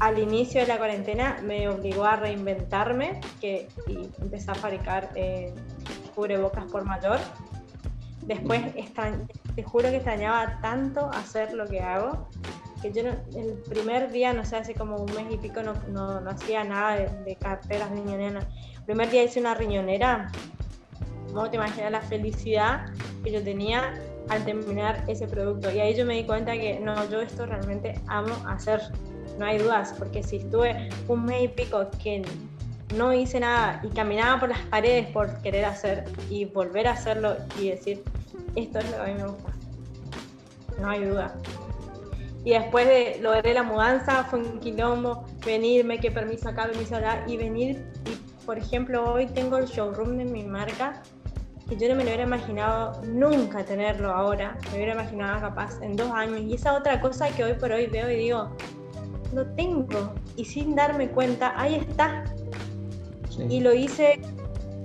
Al inicio de la cuarentena me obligó a reinventarme que, y empecé a fabricar eh, cubrebocas por mayor. Después, te juro que extrañaba tanto hacer lo que hago, que yo el primer día, no sé, hace como un mes y pico, no, no, hacía nada de, carteras riñoneras. El primer día hice una riñonera. ¿Cómo te imaginas la felicidad que yo tenía al terminar ese producto? Y ahí yo me di cuenta que no, yo esto realmente amo hacer, no hay dudas, porque si estuve un mes y pico que no hice nada y caminaba por las paredes por querer hacer y volver a hacerlo y decir, esto es lo que a mí me gusta. No hay duda. Y después de logré la mudanza, fue un quilombo, venirme, qué permiso acá, permiso allá, y venir, y por ejemplo, hoy tengo el showroom de mi marca, que yo no me lo hubiera imaginado nunca tenerlo ahora, me hubiera imaginado capaz en dos años, y esa otra cosa que hoy por hoy veo y digo, lo tengo, y sin darme cuenta, ahí está, y lo hice,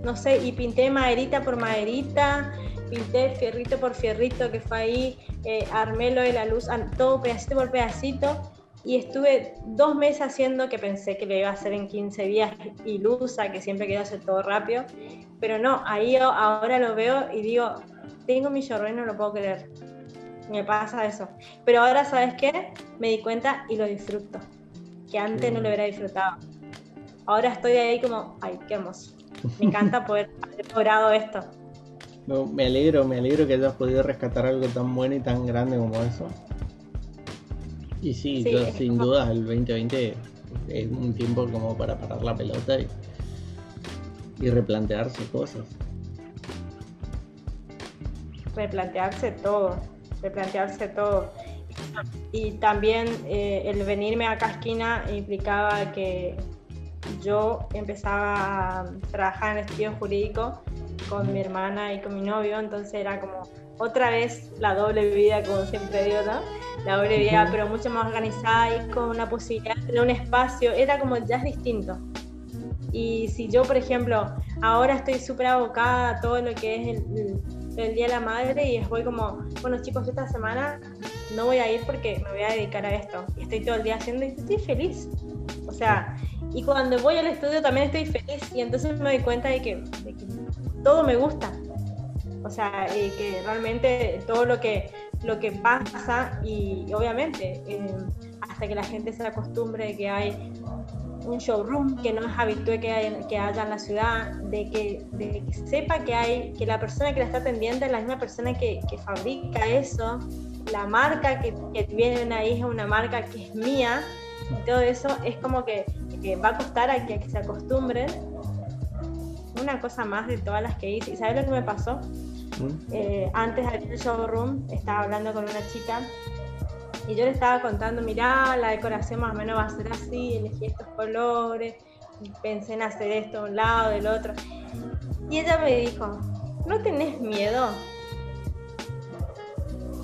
no sé, y pinté maderita por maderita, pinté fierrito por fierrito que fue ahí, eh, armé lo de la luz, todo pedacito por pedacito, y estuve dos meses haciendo que pensé que lo iba a hacer en 15 días ilusa, que siempre quería hacer todo rápido, pero no, ahí ahora lo veo y digo, tengo mi showroom y no lo puedo creer. Me pasa eso. Pero ahora, ¿sabes qué? Me di cuenta y lo disfruto, que antes no lo hubiera disfrutado. Ahora estoy ahí como, ay, qué hermoso. Me encanta poder haber logrado esto. Me alegro, me alegro que hayas podido rescatar algo tan bueno y tan grande como eso. Y sí, sin duda el 2020 es un tiempo como para parar la pelota y, replantearse cosas. Replantearse todo, replantearse todo. Y también eh, el venirme a esquina implicaba que yo empezaba a trabajar en estudio jurídico con mi hermana y con mi novio, entonces era como otra vez la doble vida, como siempre digo, ¿no? La doble vida, pero mucho más organizada y con una posibilidad de un espacio, era como ya es distinto. Y si yo, por ejemplo, ahora estoy súper abocada a todo lo que es el, el, Día de la Madre y voy como, bueno chicos, esta semana no voy a ir porque me voy a dedicar a esto. Y estoy todo el día haciendo y estoy feliz. O sea, y cuando voy al estudio también estoy feliz y entonces me doy cuenta de que, de que todo me gusta o sea, que realmente todo lo que, lo que pasa y obviamente eh, hasta que la gente se acostumbre de que hay un showroom que no es habitual que, que haya en la ciudad, de que, de que, sepa que hay, que la persona que la está atendiendo es la misma persona que, que fabrica eso, la marca que, que, viene ahí es una marca que es mía, y todo eso es como que, va a costar a que, se acostumbren. Una cosa más de todas las que hice. ¿Y sabes lo que me pasó? Eh, antes de abrir el showroom estaba hablando con una chica y yo le estaba contando, mirá, la decoración más o menos va a ser así, elegí estos colores, pensé en hacer esto de un lado, del otro. Y ella me dijo, ¿no tenés miedo?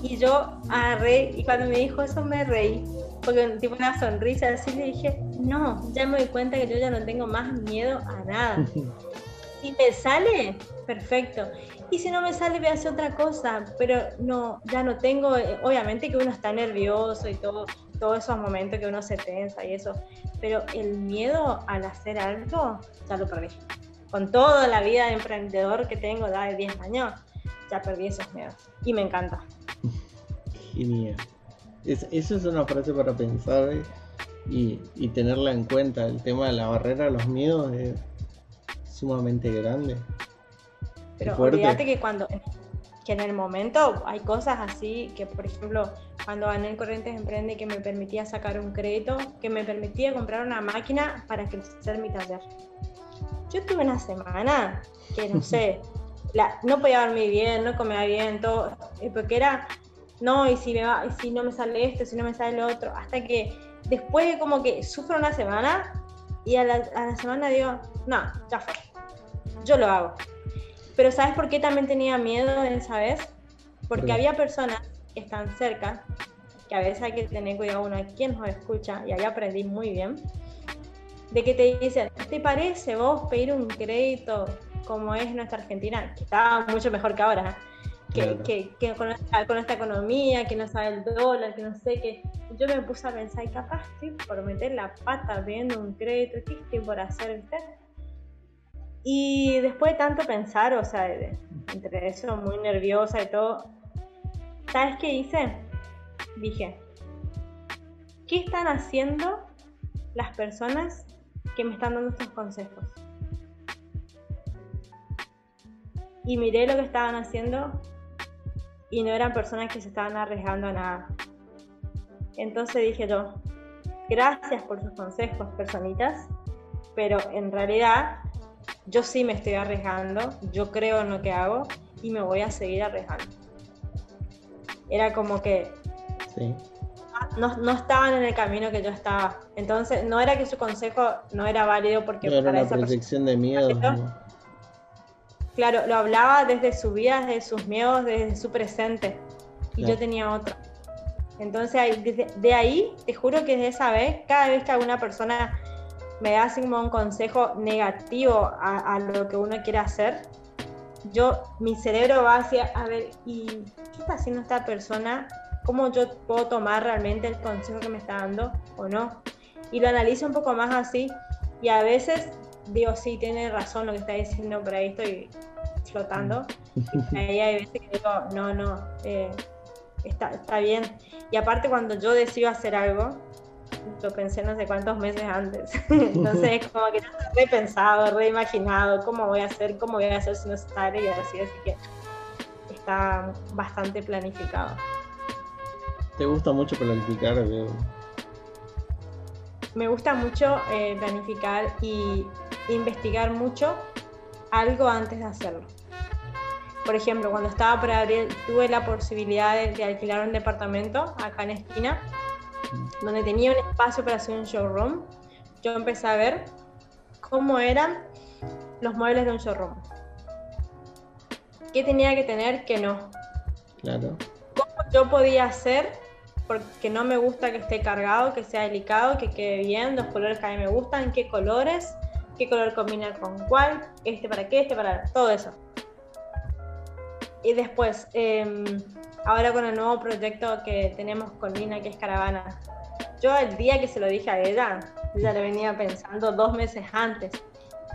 Y yo agarré, y cuando me dijo eso me reí, porque tipo una sonrisa así le dije, no, ya me doy cuenta que yo ya no tengo más miedo a nada. Si me sale, perfecto y si no me sale voy a hacer otra cosa, pero no, ya no tengo, eh, obviamente que uno está nervioso y todo, todos esos momentos que uno se tensa y eso, pero el miedo al hacer algo, ya lo perdí. Con toda la vida de emprendedor que tengo, da de 10 años, ya perdí esos miedos y me encanta. Genial. Es, eso es una frase para pensar eh, y, y tenerla en cuenta. El tema de la barrera, los miedos es sumamente grande. Pero olvídate que cuando que en el momento hay cosas así que, por ejemplo, cuando gané en Corrientes Emprende que me permitía sacar un crédito, que me permitía comprar una máquina para crecer mi taller. Yo tuve una semana que no sé, la, no podía dormir bien, no comía bien, todo, eh, porque era, no, y si, me va, y si no me sale esto, si no me sale lo otro, hasta que después de como que sufro una semana y a la, a la semana digo, no, ya fue, yo lo hago pero ¿sabes por qué también tenía miedo esa vez? Porque había personas que están cerca, que a veces hay que tener cuidado uno a quien nos escucha, y ahí aprendí muy bien, de que te dicen, ¿te parece vos pedir un crédito como es nuestra Argentina? Que estaba mucho mejor que ahora, que, que, con, esta, economía, que no sabe el dólar, que no sé qué. Yo me puse a pensar, capaz estoy por meter la pata pidiendo un crédito, ¿qué estoy por hacer? ¿viste? Y después de tanto pensar, o sea, entre eso muy nerviosa y todo, ¿sabes qué hice? Dije, ¿qué están haciendo las personas que me están dando estos consejos? Y miré lo que estaban haciendo y no eran personas que se estaban arriesgando a nada. Entonces dije yo, gracias por sus consejos, personitas, pero en realidad yo sí me estoy arriesgando, yo creo en lo que hago y me voy a seguir arriesgando. Era como que no, no, estaban en el camino que yo estaba. Entonces, no era que su consejo no era válido porque... No era una proyección de miedo. Claro, lo hablaba desde su vida, desde sus miedos, desde su presente. Y yo tenía otro. Entonces, de ahí, te juro que desde esa vez, cada vez que alguna persona me da así como un consejo negativo a, lo que uno quiere hacer, yo, mi cerebro va hacia, a ver, ¿y qué está haciendo esta persona cómo yo puedo tomar realmente el consejo que me está dando o no. Y lo analizo un poco más así y a veces digo, sí, tiene razón lo que está diciendo, pero ahí estoy flotando. Y ahí hay veces que digo, no, no, eh, está, está bien. Y aparte cuando yo decido hacer algo, lo pensé no sé cuántos meses antes. Entonces es como que ya está repensado, reimaginado, cómo voy a hacer, cómo voy a hacer si no sale y así, así que está bastante planificado. ¿Te gusta mucho planificar? Me gusta mucho eh, planificar y investigar mucho algo antes de hacerlo. Por ejemplo, cuando estaba por abrir, tuve la posibilidad de, alquilar un departamento acá en esquina, donde tenía un espacio para hacer un showroom. Yo empecé a ver cómo eran los muebles de un showroom. ¿Qué tenía que tener que no? Claro. ¿Cómo yo podía hacer? Porque no me gusta que esté cargado, que sea delicado, que quede bien, los colores que a mí me gustan, qué colores, qué color combina con cuál, este para qué, este para todo eso. Y después, em, ahora con el nuevo proyecto que tenemos con Lina, que es Caravana, yo el día que se lo dije a ella, ya lo venía pensando dos meses antes.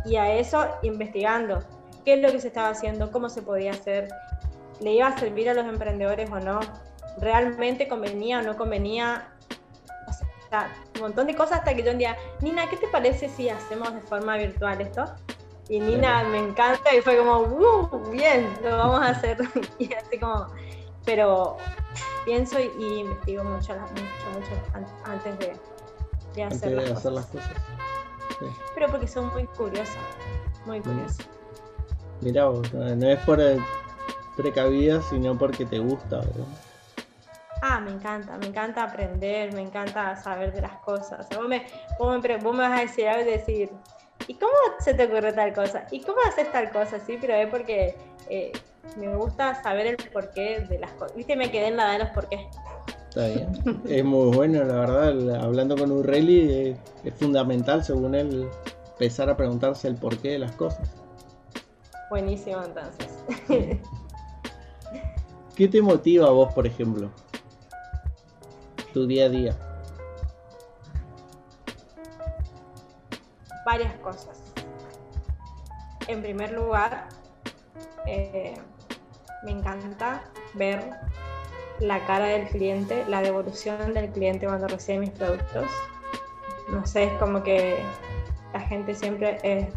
Y a eso investigando qué es lo que se estaba haciendo, cómo se podía hacer, le iba a servir a los emprendedores o no, realmente convenía o no convenía un montón de cosas hasta que yo un día, Nina, ¿qué te parece si hacemos de forma virtual esto? Y Nina me encanta y fue como, uh, bien, lo vamos a hacer. y así como, pero pienso y, investigo mucho, mucho, mucho antes de, de hacer, las, cosas. Pero porque son muy curiosas, muy curiosas. Mira, no es por precavida, sino porque te gusta, ¿verdad? Ah, me encanta, me encanta aprender, me encanta saber de las cosas. vos, me, vos, me, vas a decir algo y decir, ¿y cómo se te ocurre tal cosa? ¿Y cómo haces tal cosa? Sí, pero es porque eh, me gusta saber el porqué de las cosas. Viste, me quedé en la de los porqués. Está bien. es muy bueno, la verdad. Hablando con Urreli, es, es fundamental, según él, empezar a preguntarse el porqué de las cosas. Buenísimo, entonces. ¿Qué te motiva a vos, por ejemplo? Tu día a día? Varias cosas. En primer lugar, eh, me encanta ver la cara del cliente, la devolución del cliente cuando recibe mis productos. No sé, es como que la gente siempre es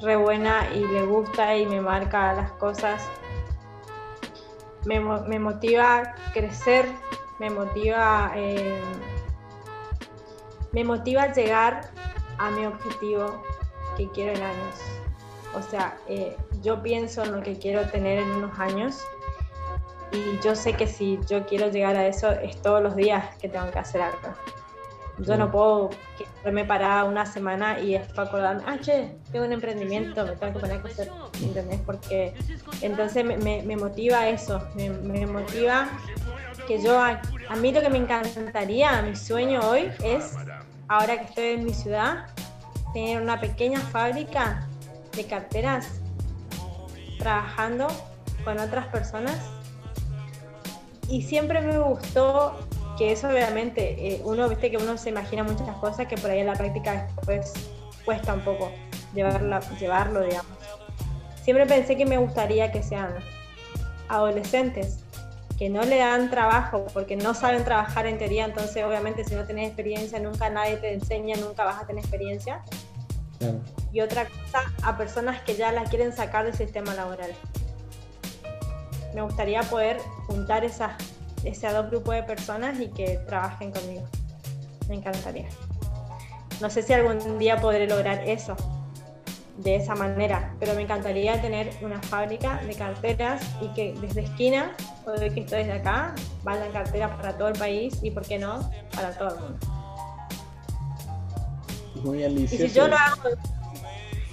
re buena y le gusta y me marca las cosas. Me, me motiva crecer me motiva, eh, me motiva llegar a mi objetivo que quiero en años. O sea, eh, yo pienso en lo que quiero tener en unos años y yo sé que si yo quiero llegar a eso es todos los días que tengo que hacer algo. Yo no puedo quedarme parada una semana y después acordarme, ah, che, tengo un emprendimiento, me tengo que poner a hacer, ¿entendés? Porque entonces me, me, motiva eso, me, me motiva que yo, a, mí lo que me encantaría, mi sueño hoy es, ahora que estoy en mi ciudad, tener una pequeña fábrica de carteras trabajando con otras personas. Y siempre me gustó que eso obviamente, eh, uno, viste que uno se imagina muchas cosas que por ahí en la práctica después cuesta un poco llevarla, llevarlo, digamos. Siempre pensé que me gustaría que sean adolescentes que no le dan trabajo porque no saben trabajar en teoría, entonces obviamente si no tenés experiencia, nunca nadie te enseña, nunca vas a tener experiencia. Y otra cosa, a personas que ya la quieren sacar del sistema laboral. Me gustaría poder juntar esas, ese dos grupos de personas y que trabajen conmigo. Me encantaría. No sé si algún día podré lograr eso de esa manera, pero me encantaría tener una fábrica de carteras y que desde esquina ver que estoy desde acá, vayan carteras para todo el país y, ¿por qué no?, para todo el mundo. Muy ambicioso. Y si yo lo hago,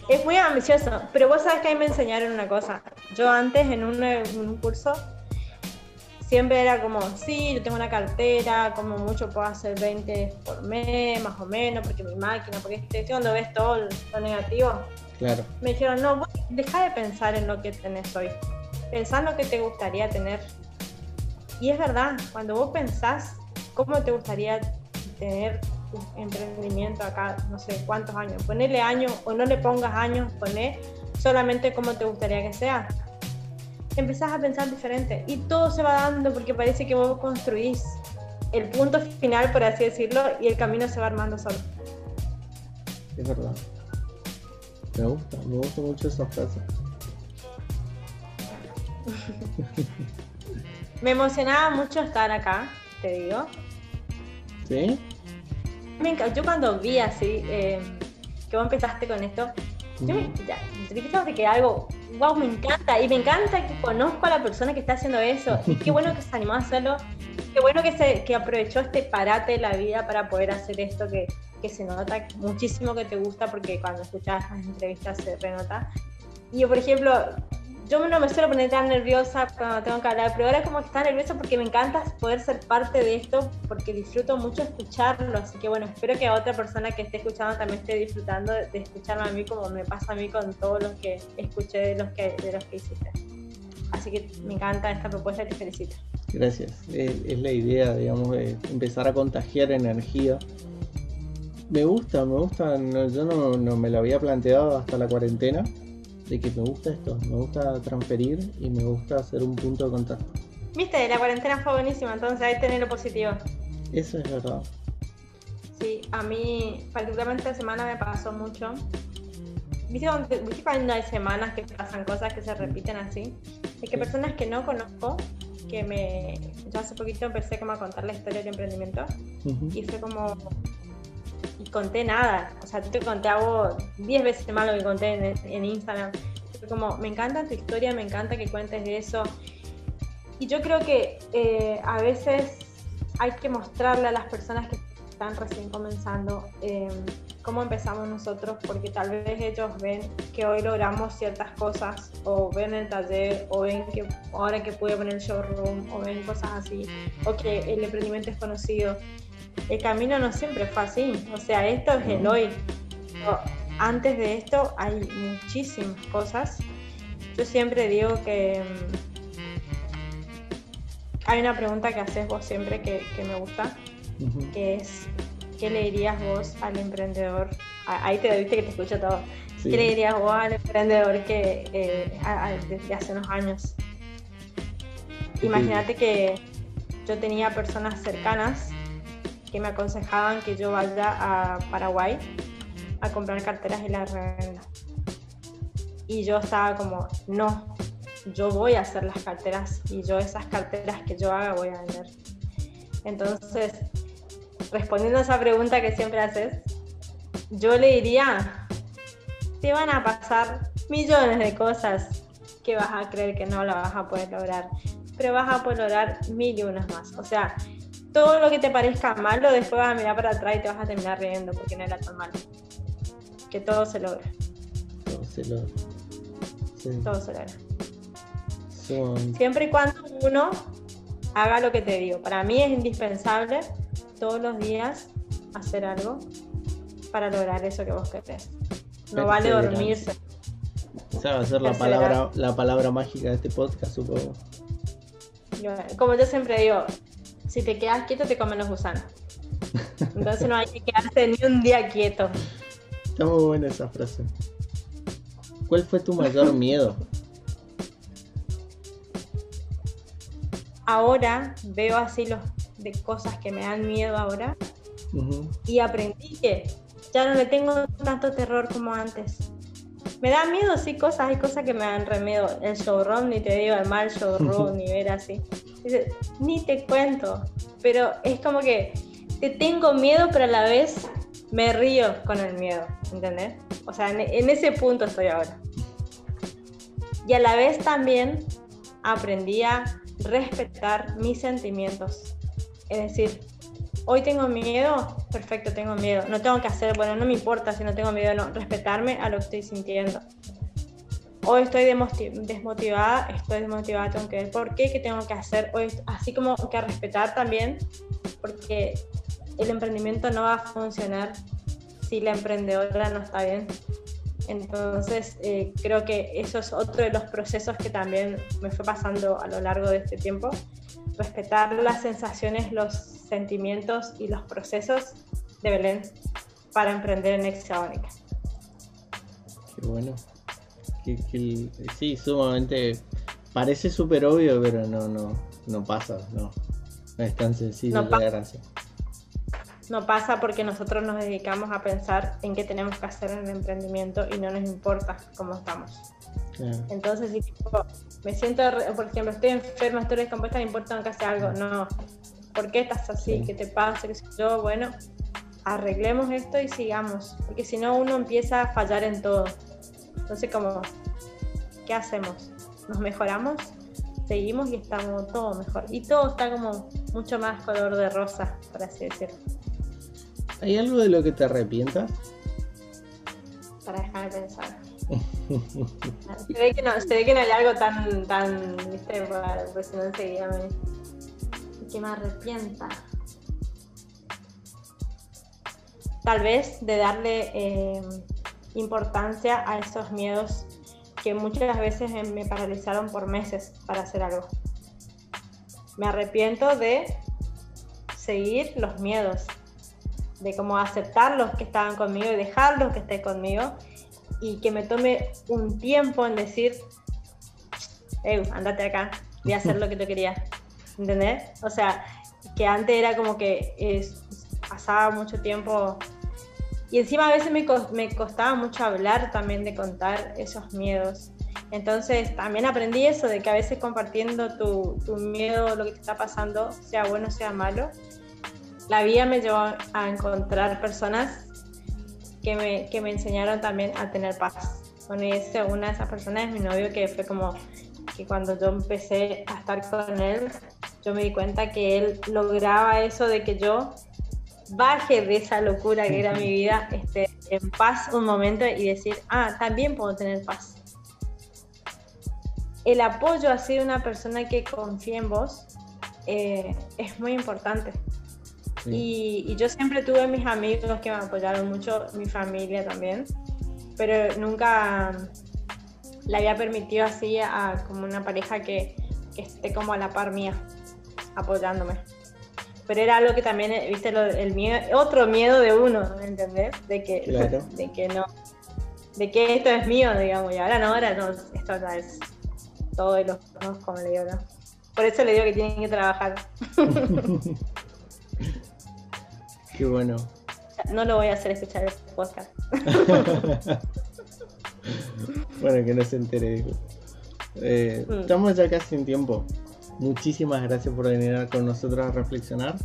es muy ambicioso, pero vos sabes que ahí me enseñaron una cosa. Yo antes en un, en un curso siempre era como, sí, yo tengo una cartera, como mucho puedo hacer 20 por mes, más o menos, porque mi máquina, porque este, cuando ves todo lo negativo. Claro. Me dijeron, no, deja de pensar en lo que tenés hoy. Pensá en lo que te gustaría tener Y es verdad, cuando vos pensás cómo te gustaría tener tu emprendimiento acá, no sé cuántos años, ponerle años o no le pongas años, poner solamente cómo te gustaría que sea. Empezás a pensar diferente y todo se va dando porque parece que vos construís el punto final, por así decirlo, y el camino se va armando solo. Es verdad. Me gusta, me gusta mucho esa frase. me emocionaba mucho estar acá, te digo. ¿Sí? yo cuando vi así eh, que vos empezaste con esto, yo me, ya, de que algo, wow, me encanta, y me encanta que conozco a la persona que está haciendo eso, y qué bueno que se animó a hacerlo, qué bueno que, se, que aprovechó este parate de la vida para poder hacer esto que, que se nota muchísimo que te gusta, porque cuando escuchas las entrevistas se renota. Y yo, por ejemplo, yo no me suelo poner tan nerviosa cuando tengo que hablar, pero ahora como que está nerviosa porque me encanta poder ser parte de esto, porque disfruto mucho escucharlo, así que bueno, espero que a otra persona que esté escuchando también esté disfrutando de escucharme a mí como me pasa a mí con todos los que escuché de los que, de los que hiciste. Así que me encanta esta propuesta y te felicito. Gracias, es, la idea, digamos, de empezar a contagiar energía. Me gusta, me gusta, yo no, no me lo había planteado hasta la cuarentena, de que me gusta esto, me gusta transferir y me gusta hacer un punto de contacto. Viste, la cuarentena fue buenísima, entonces hay que tener lo positivo. Eso es verdad. Sí, a mí particularmente esta semana me pasó mucho. ¿Viste cuando, hay semanas que pasan cosas que se repiten así? Es que personas que no conozco, que me... Yo hace poquito empecé como a contar la historia del emprendimiento y fue como y conté nada. O sea, te conté algo 10 veces más lo que conté en, Instagram. como, me encanta tu historia, me encanta que cuentes de eso. Y yo creo que eh, a veces hay que mostrarle a las personas que están recién comenzando eh, cómo empezamos nosotros, porque tal vez ellos ven que hoy logramos ciertas cosas, o ven el taller, o ven que ahora que pude poner el showroom, o ven cosas así, o que el emprendimiento es conocido el camino no siempre fue así. O sea, esto es el hoy. antes de esto hay muchísimas cosas. Yo siempre digo que mm, hay una pregunta que haces vos siempre que, me gusta, que es, ¿qué le dirías vos al emprendedor? Ahí te viste que te escucho todo. ¿Qué le dirías vos al emprendedor que eh, desde hace unos años? Imagínate que yo tenía personas cercanas que me aconsejaban que yo vaya a Paraguay a comprar carteras y las revenda. Y yo estaba como, no, yo voy a hacer las carteras y yo esas carteras que yo haga voy a vender. Entonces, respondiendo a esa pregunta que siempre haces, yo le diría, te van a pasar millones de cosas que vas a creer que no la vas a poder lograr, pero vas a poder lograr mil y unas más. O sea, todo lo que te parezca malo, después vas a mirar para atrás y te vas a terminar riendo porque no era tan malo. Que todo se logra. Todo se logra. Todo se logra. Siempre y cuando uno haga lo que te digo. Para mí es indispensable todos los días hacer algo para lograr eso que vos querés. No vale dormirse. Esa va a ser la palabra, la palabra mágica de este podcast, supongo. Como yo siempre digo, si te quedas quieto te comen los gusanos. Entonces no hay que quedarse ni un día quieto. Está muy buena esa frase. ¿Cuál fue tu mayor miedo? Ahora veo así los de cosas que me dan miedo ahora y aprendí que ya no le tengo tanto terror como antes. Me da miedo, sí, cosas, hay cosas que me dan remedio. El showroom, ni te digo el mal showroom, ni ver así ni te cuento, pero es como que te tengo miedo, pero a la vez me río con el miedo, ¿entendés? O sea, en, ese punto estoy ahora. Y a la vez también aprendí a respetar mis sentimientos. Es decir, hoy tengo miedo, perfecto, tengo miedo. No tengo que hacer, bueno, no me importa si no tengo miedo, no, respetarme a lo que estoy sintiendo hoy estoy desmotivada, estoy desmotivada, tengo que ver por qué, qué tengo que hacer, así como que respetar también, porque el emprendimiento no va a funcionar si la emprendedora no está bien. Entonces, eh, creo que eso es otro de los procesos que también me fue pasando a lo largo de este tiempo. respetar las sensaciones, los sentimientos y los procesos de Belén para emprender en Hexaónica. Qué bueno. Sí, sumamente. Parece súper obvio, pero no, no, no pasa, no. No es tan sencillo no llegar No pasa porque nosotros nos dedicamos a pensar en qué tenemos que hacer en el emprendimiento y no nos importa cómo estamos. Entonces, si me siento, por ejemplo, estoy enferma, estoy descompuesta, me importa que hacer algo. No. ¿Por qué estás así? ¿Qué te pasa? yo? Bueno, arreglemos esto y sigamos. Porque si no, uno empieza a fallar en todo. Entonces, como, ¿qué hacemos? ¿Nos mejoramos? Seguimos y estamos todo mejor. Y todo está como mucho más color de rosa, por así decirlo. ¿Hay algo de lo que te arrepientas? Para dejar de pensar. se, ve que no, se ve que no hay algo tan, tan, viste, pues si no enseguida me... que me arrepienta. Tal vez de darle eh, importancia a esos miedos que muchas veces me paralizaron por meses para hacer algo. Me arrepiento de seguir los miedos, de cómo aceptar los que estaban conmigo y dejarlos que estén conmigo y que me tome un tiempo en decir, hey, andate acá, voy a hacer lo que tú querías. ¿Entendés? O sea, que antes era como que pasaba mucho tiempo y encima a veces me, costaba mucho hablar también de contar esos miedos. Entonces también aprendí eso, de que a veces compartiendo tu, tu miedo, lo que te está pasando, sea bueno o sea malo, la vida me llevó a encontrar personas que me, que me enseñaron también a tener paz. Y ese, una de esas personas es mi novio, que fue como que cuando yo empecé a estar con él, yo me di cuenta que él lograba eso de que yo baje de esa locura que era mi vida este, en paz un momento y decir, ah, también puedo tener paz. El apoyo así de una persona que confía en vos eh, es muy importante. Y, yo siempre tuve mis amigos que me apoyaron mucho, mi familia también, pero nunca le había permitido así a como una pareja que, esté como a la par mía, apoyándome. Pero era algo que también, viste, el miedo, otro miedo de uno, ¿me entendés? De que, de que no, de que esto es mío, digamos, y ahora no, ahora no, esto no es todo de los dos, como le digo, ¿no? Por eso le digo que tienen que trabajar. Qué bueno. No lo voy a hacer escuchar el podcast. bueno, que no se entere. Eh, mm. Estamos ya casi en tiempo. Muchísimas gracias por venir con nosotros a reflexionar.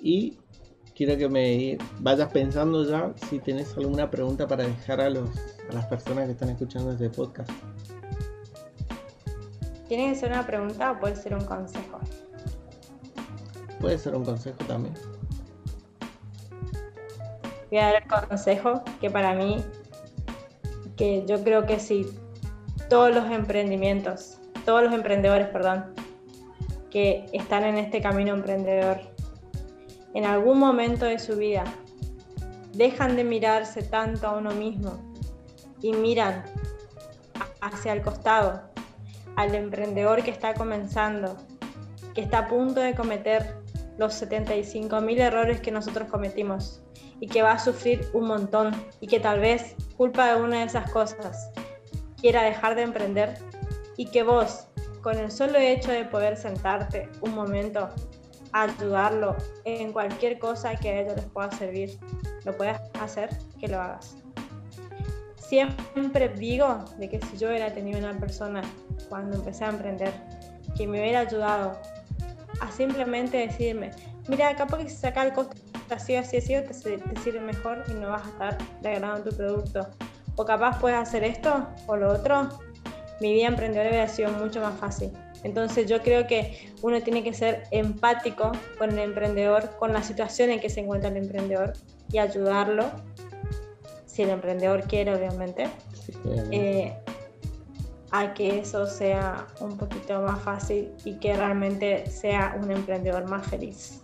Y quiero que me vayas pensando ya si tenés alguna pregunta para dejar a, los, a las personas que están escuchando este podcast. ¿Tiene que ser una pregunta o puede ser un consejo? Puede ser un consejo también voy a dar el consejo que para mí, que yo creo que si todos los emprendimientos, todos los emprendedores, perdón, que están en este camino emprendedor, en algún momento de su vida, dejan de mirarse tanto a uno mismo y miran hacia el costado, al emprendedor que está comenzando, que está a punto de cometer los 75.000 errores que nosotros cometimos y que va a sufrir un montón y que tal vez culpa de una de esas cosas quiera dejar de emprender y que vos con el solo hecho de poder sentarte un momento a ayudarlo en cualquier cosa que a ellos les pueda servir, lo puedas hacer, que lo hagas. Siempre digo de que si yo hubiera tenido una persona cuando empecé a emprender que me hubiera ayudado a simplemente decirme, mira, acá porque se saca el costo así, así, así, te, te sirve mejor y no vas a estar degradando tu producto. O capaz puedes hacer esto o lo otro, mi vida emprendedora hubiera sido mucho más fácil. Entonces yo creo que uno tiene que ser empático con el emprendedor, con la situación en que se encuentra el emprendedor y ayudarlo, si el emprendedor quiere obviamente, eh, a que eso sea un poquito más fácil y que realmente sea un emprendedor más feliz.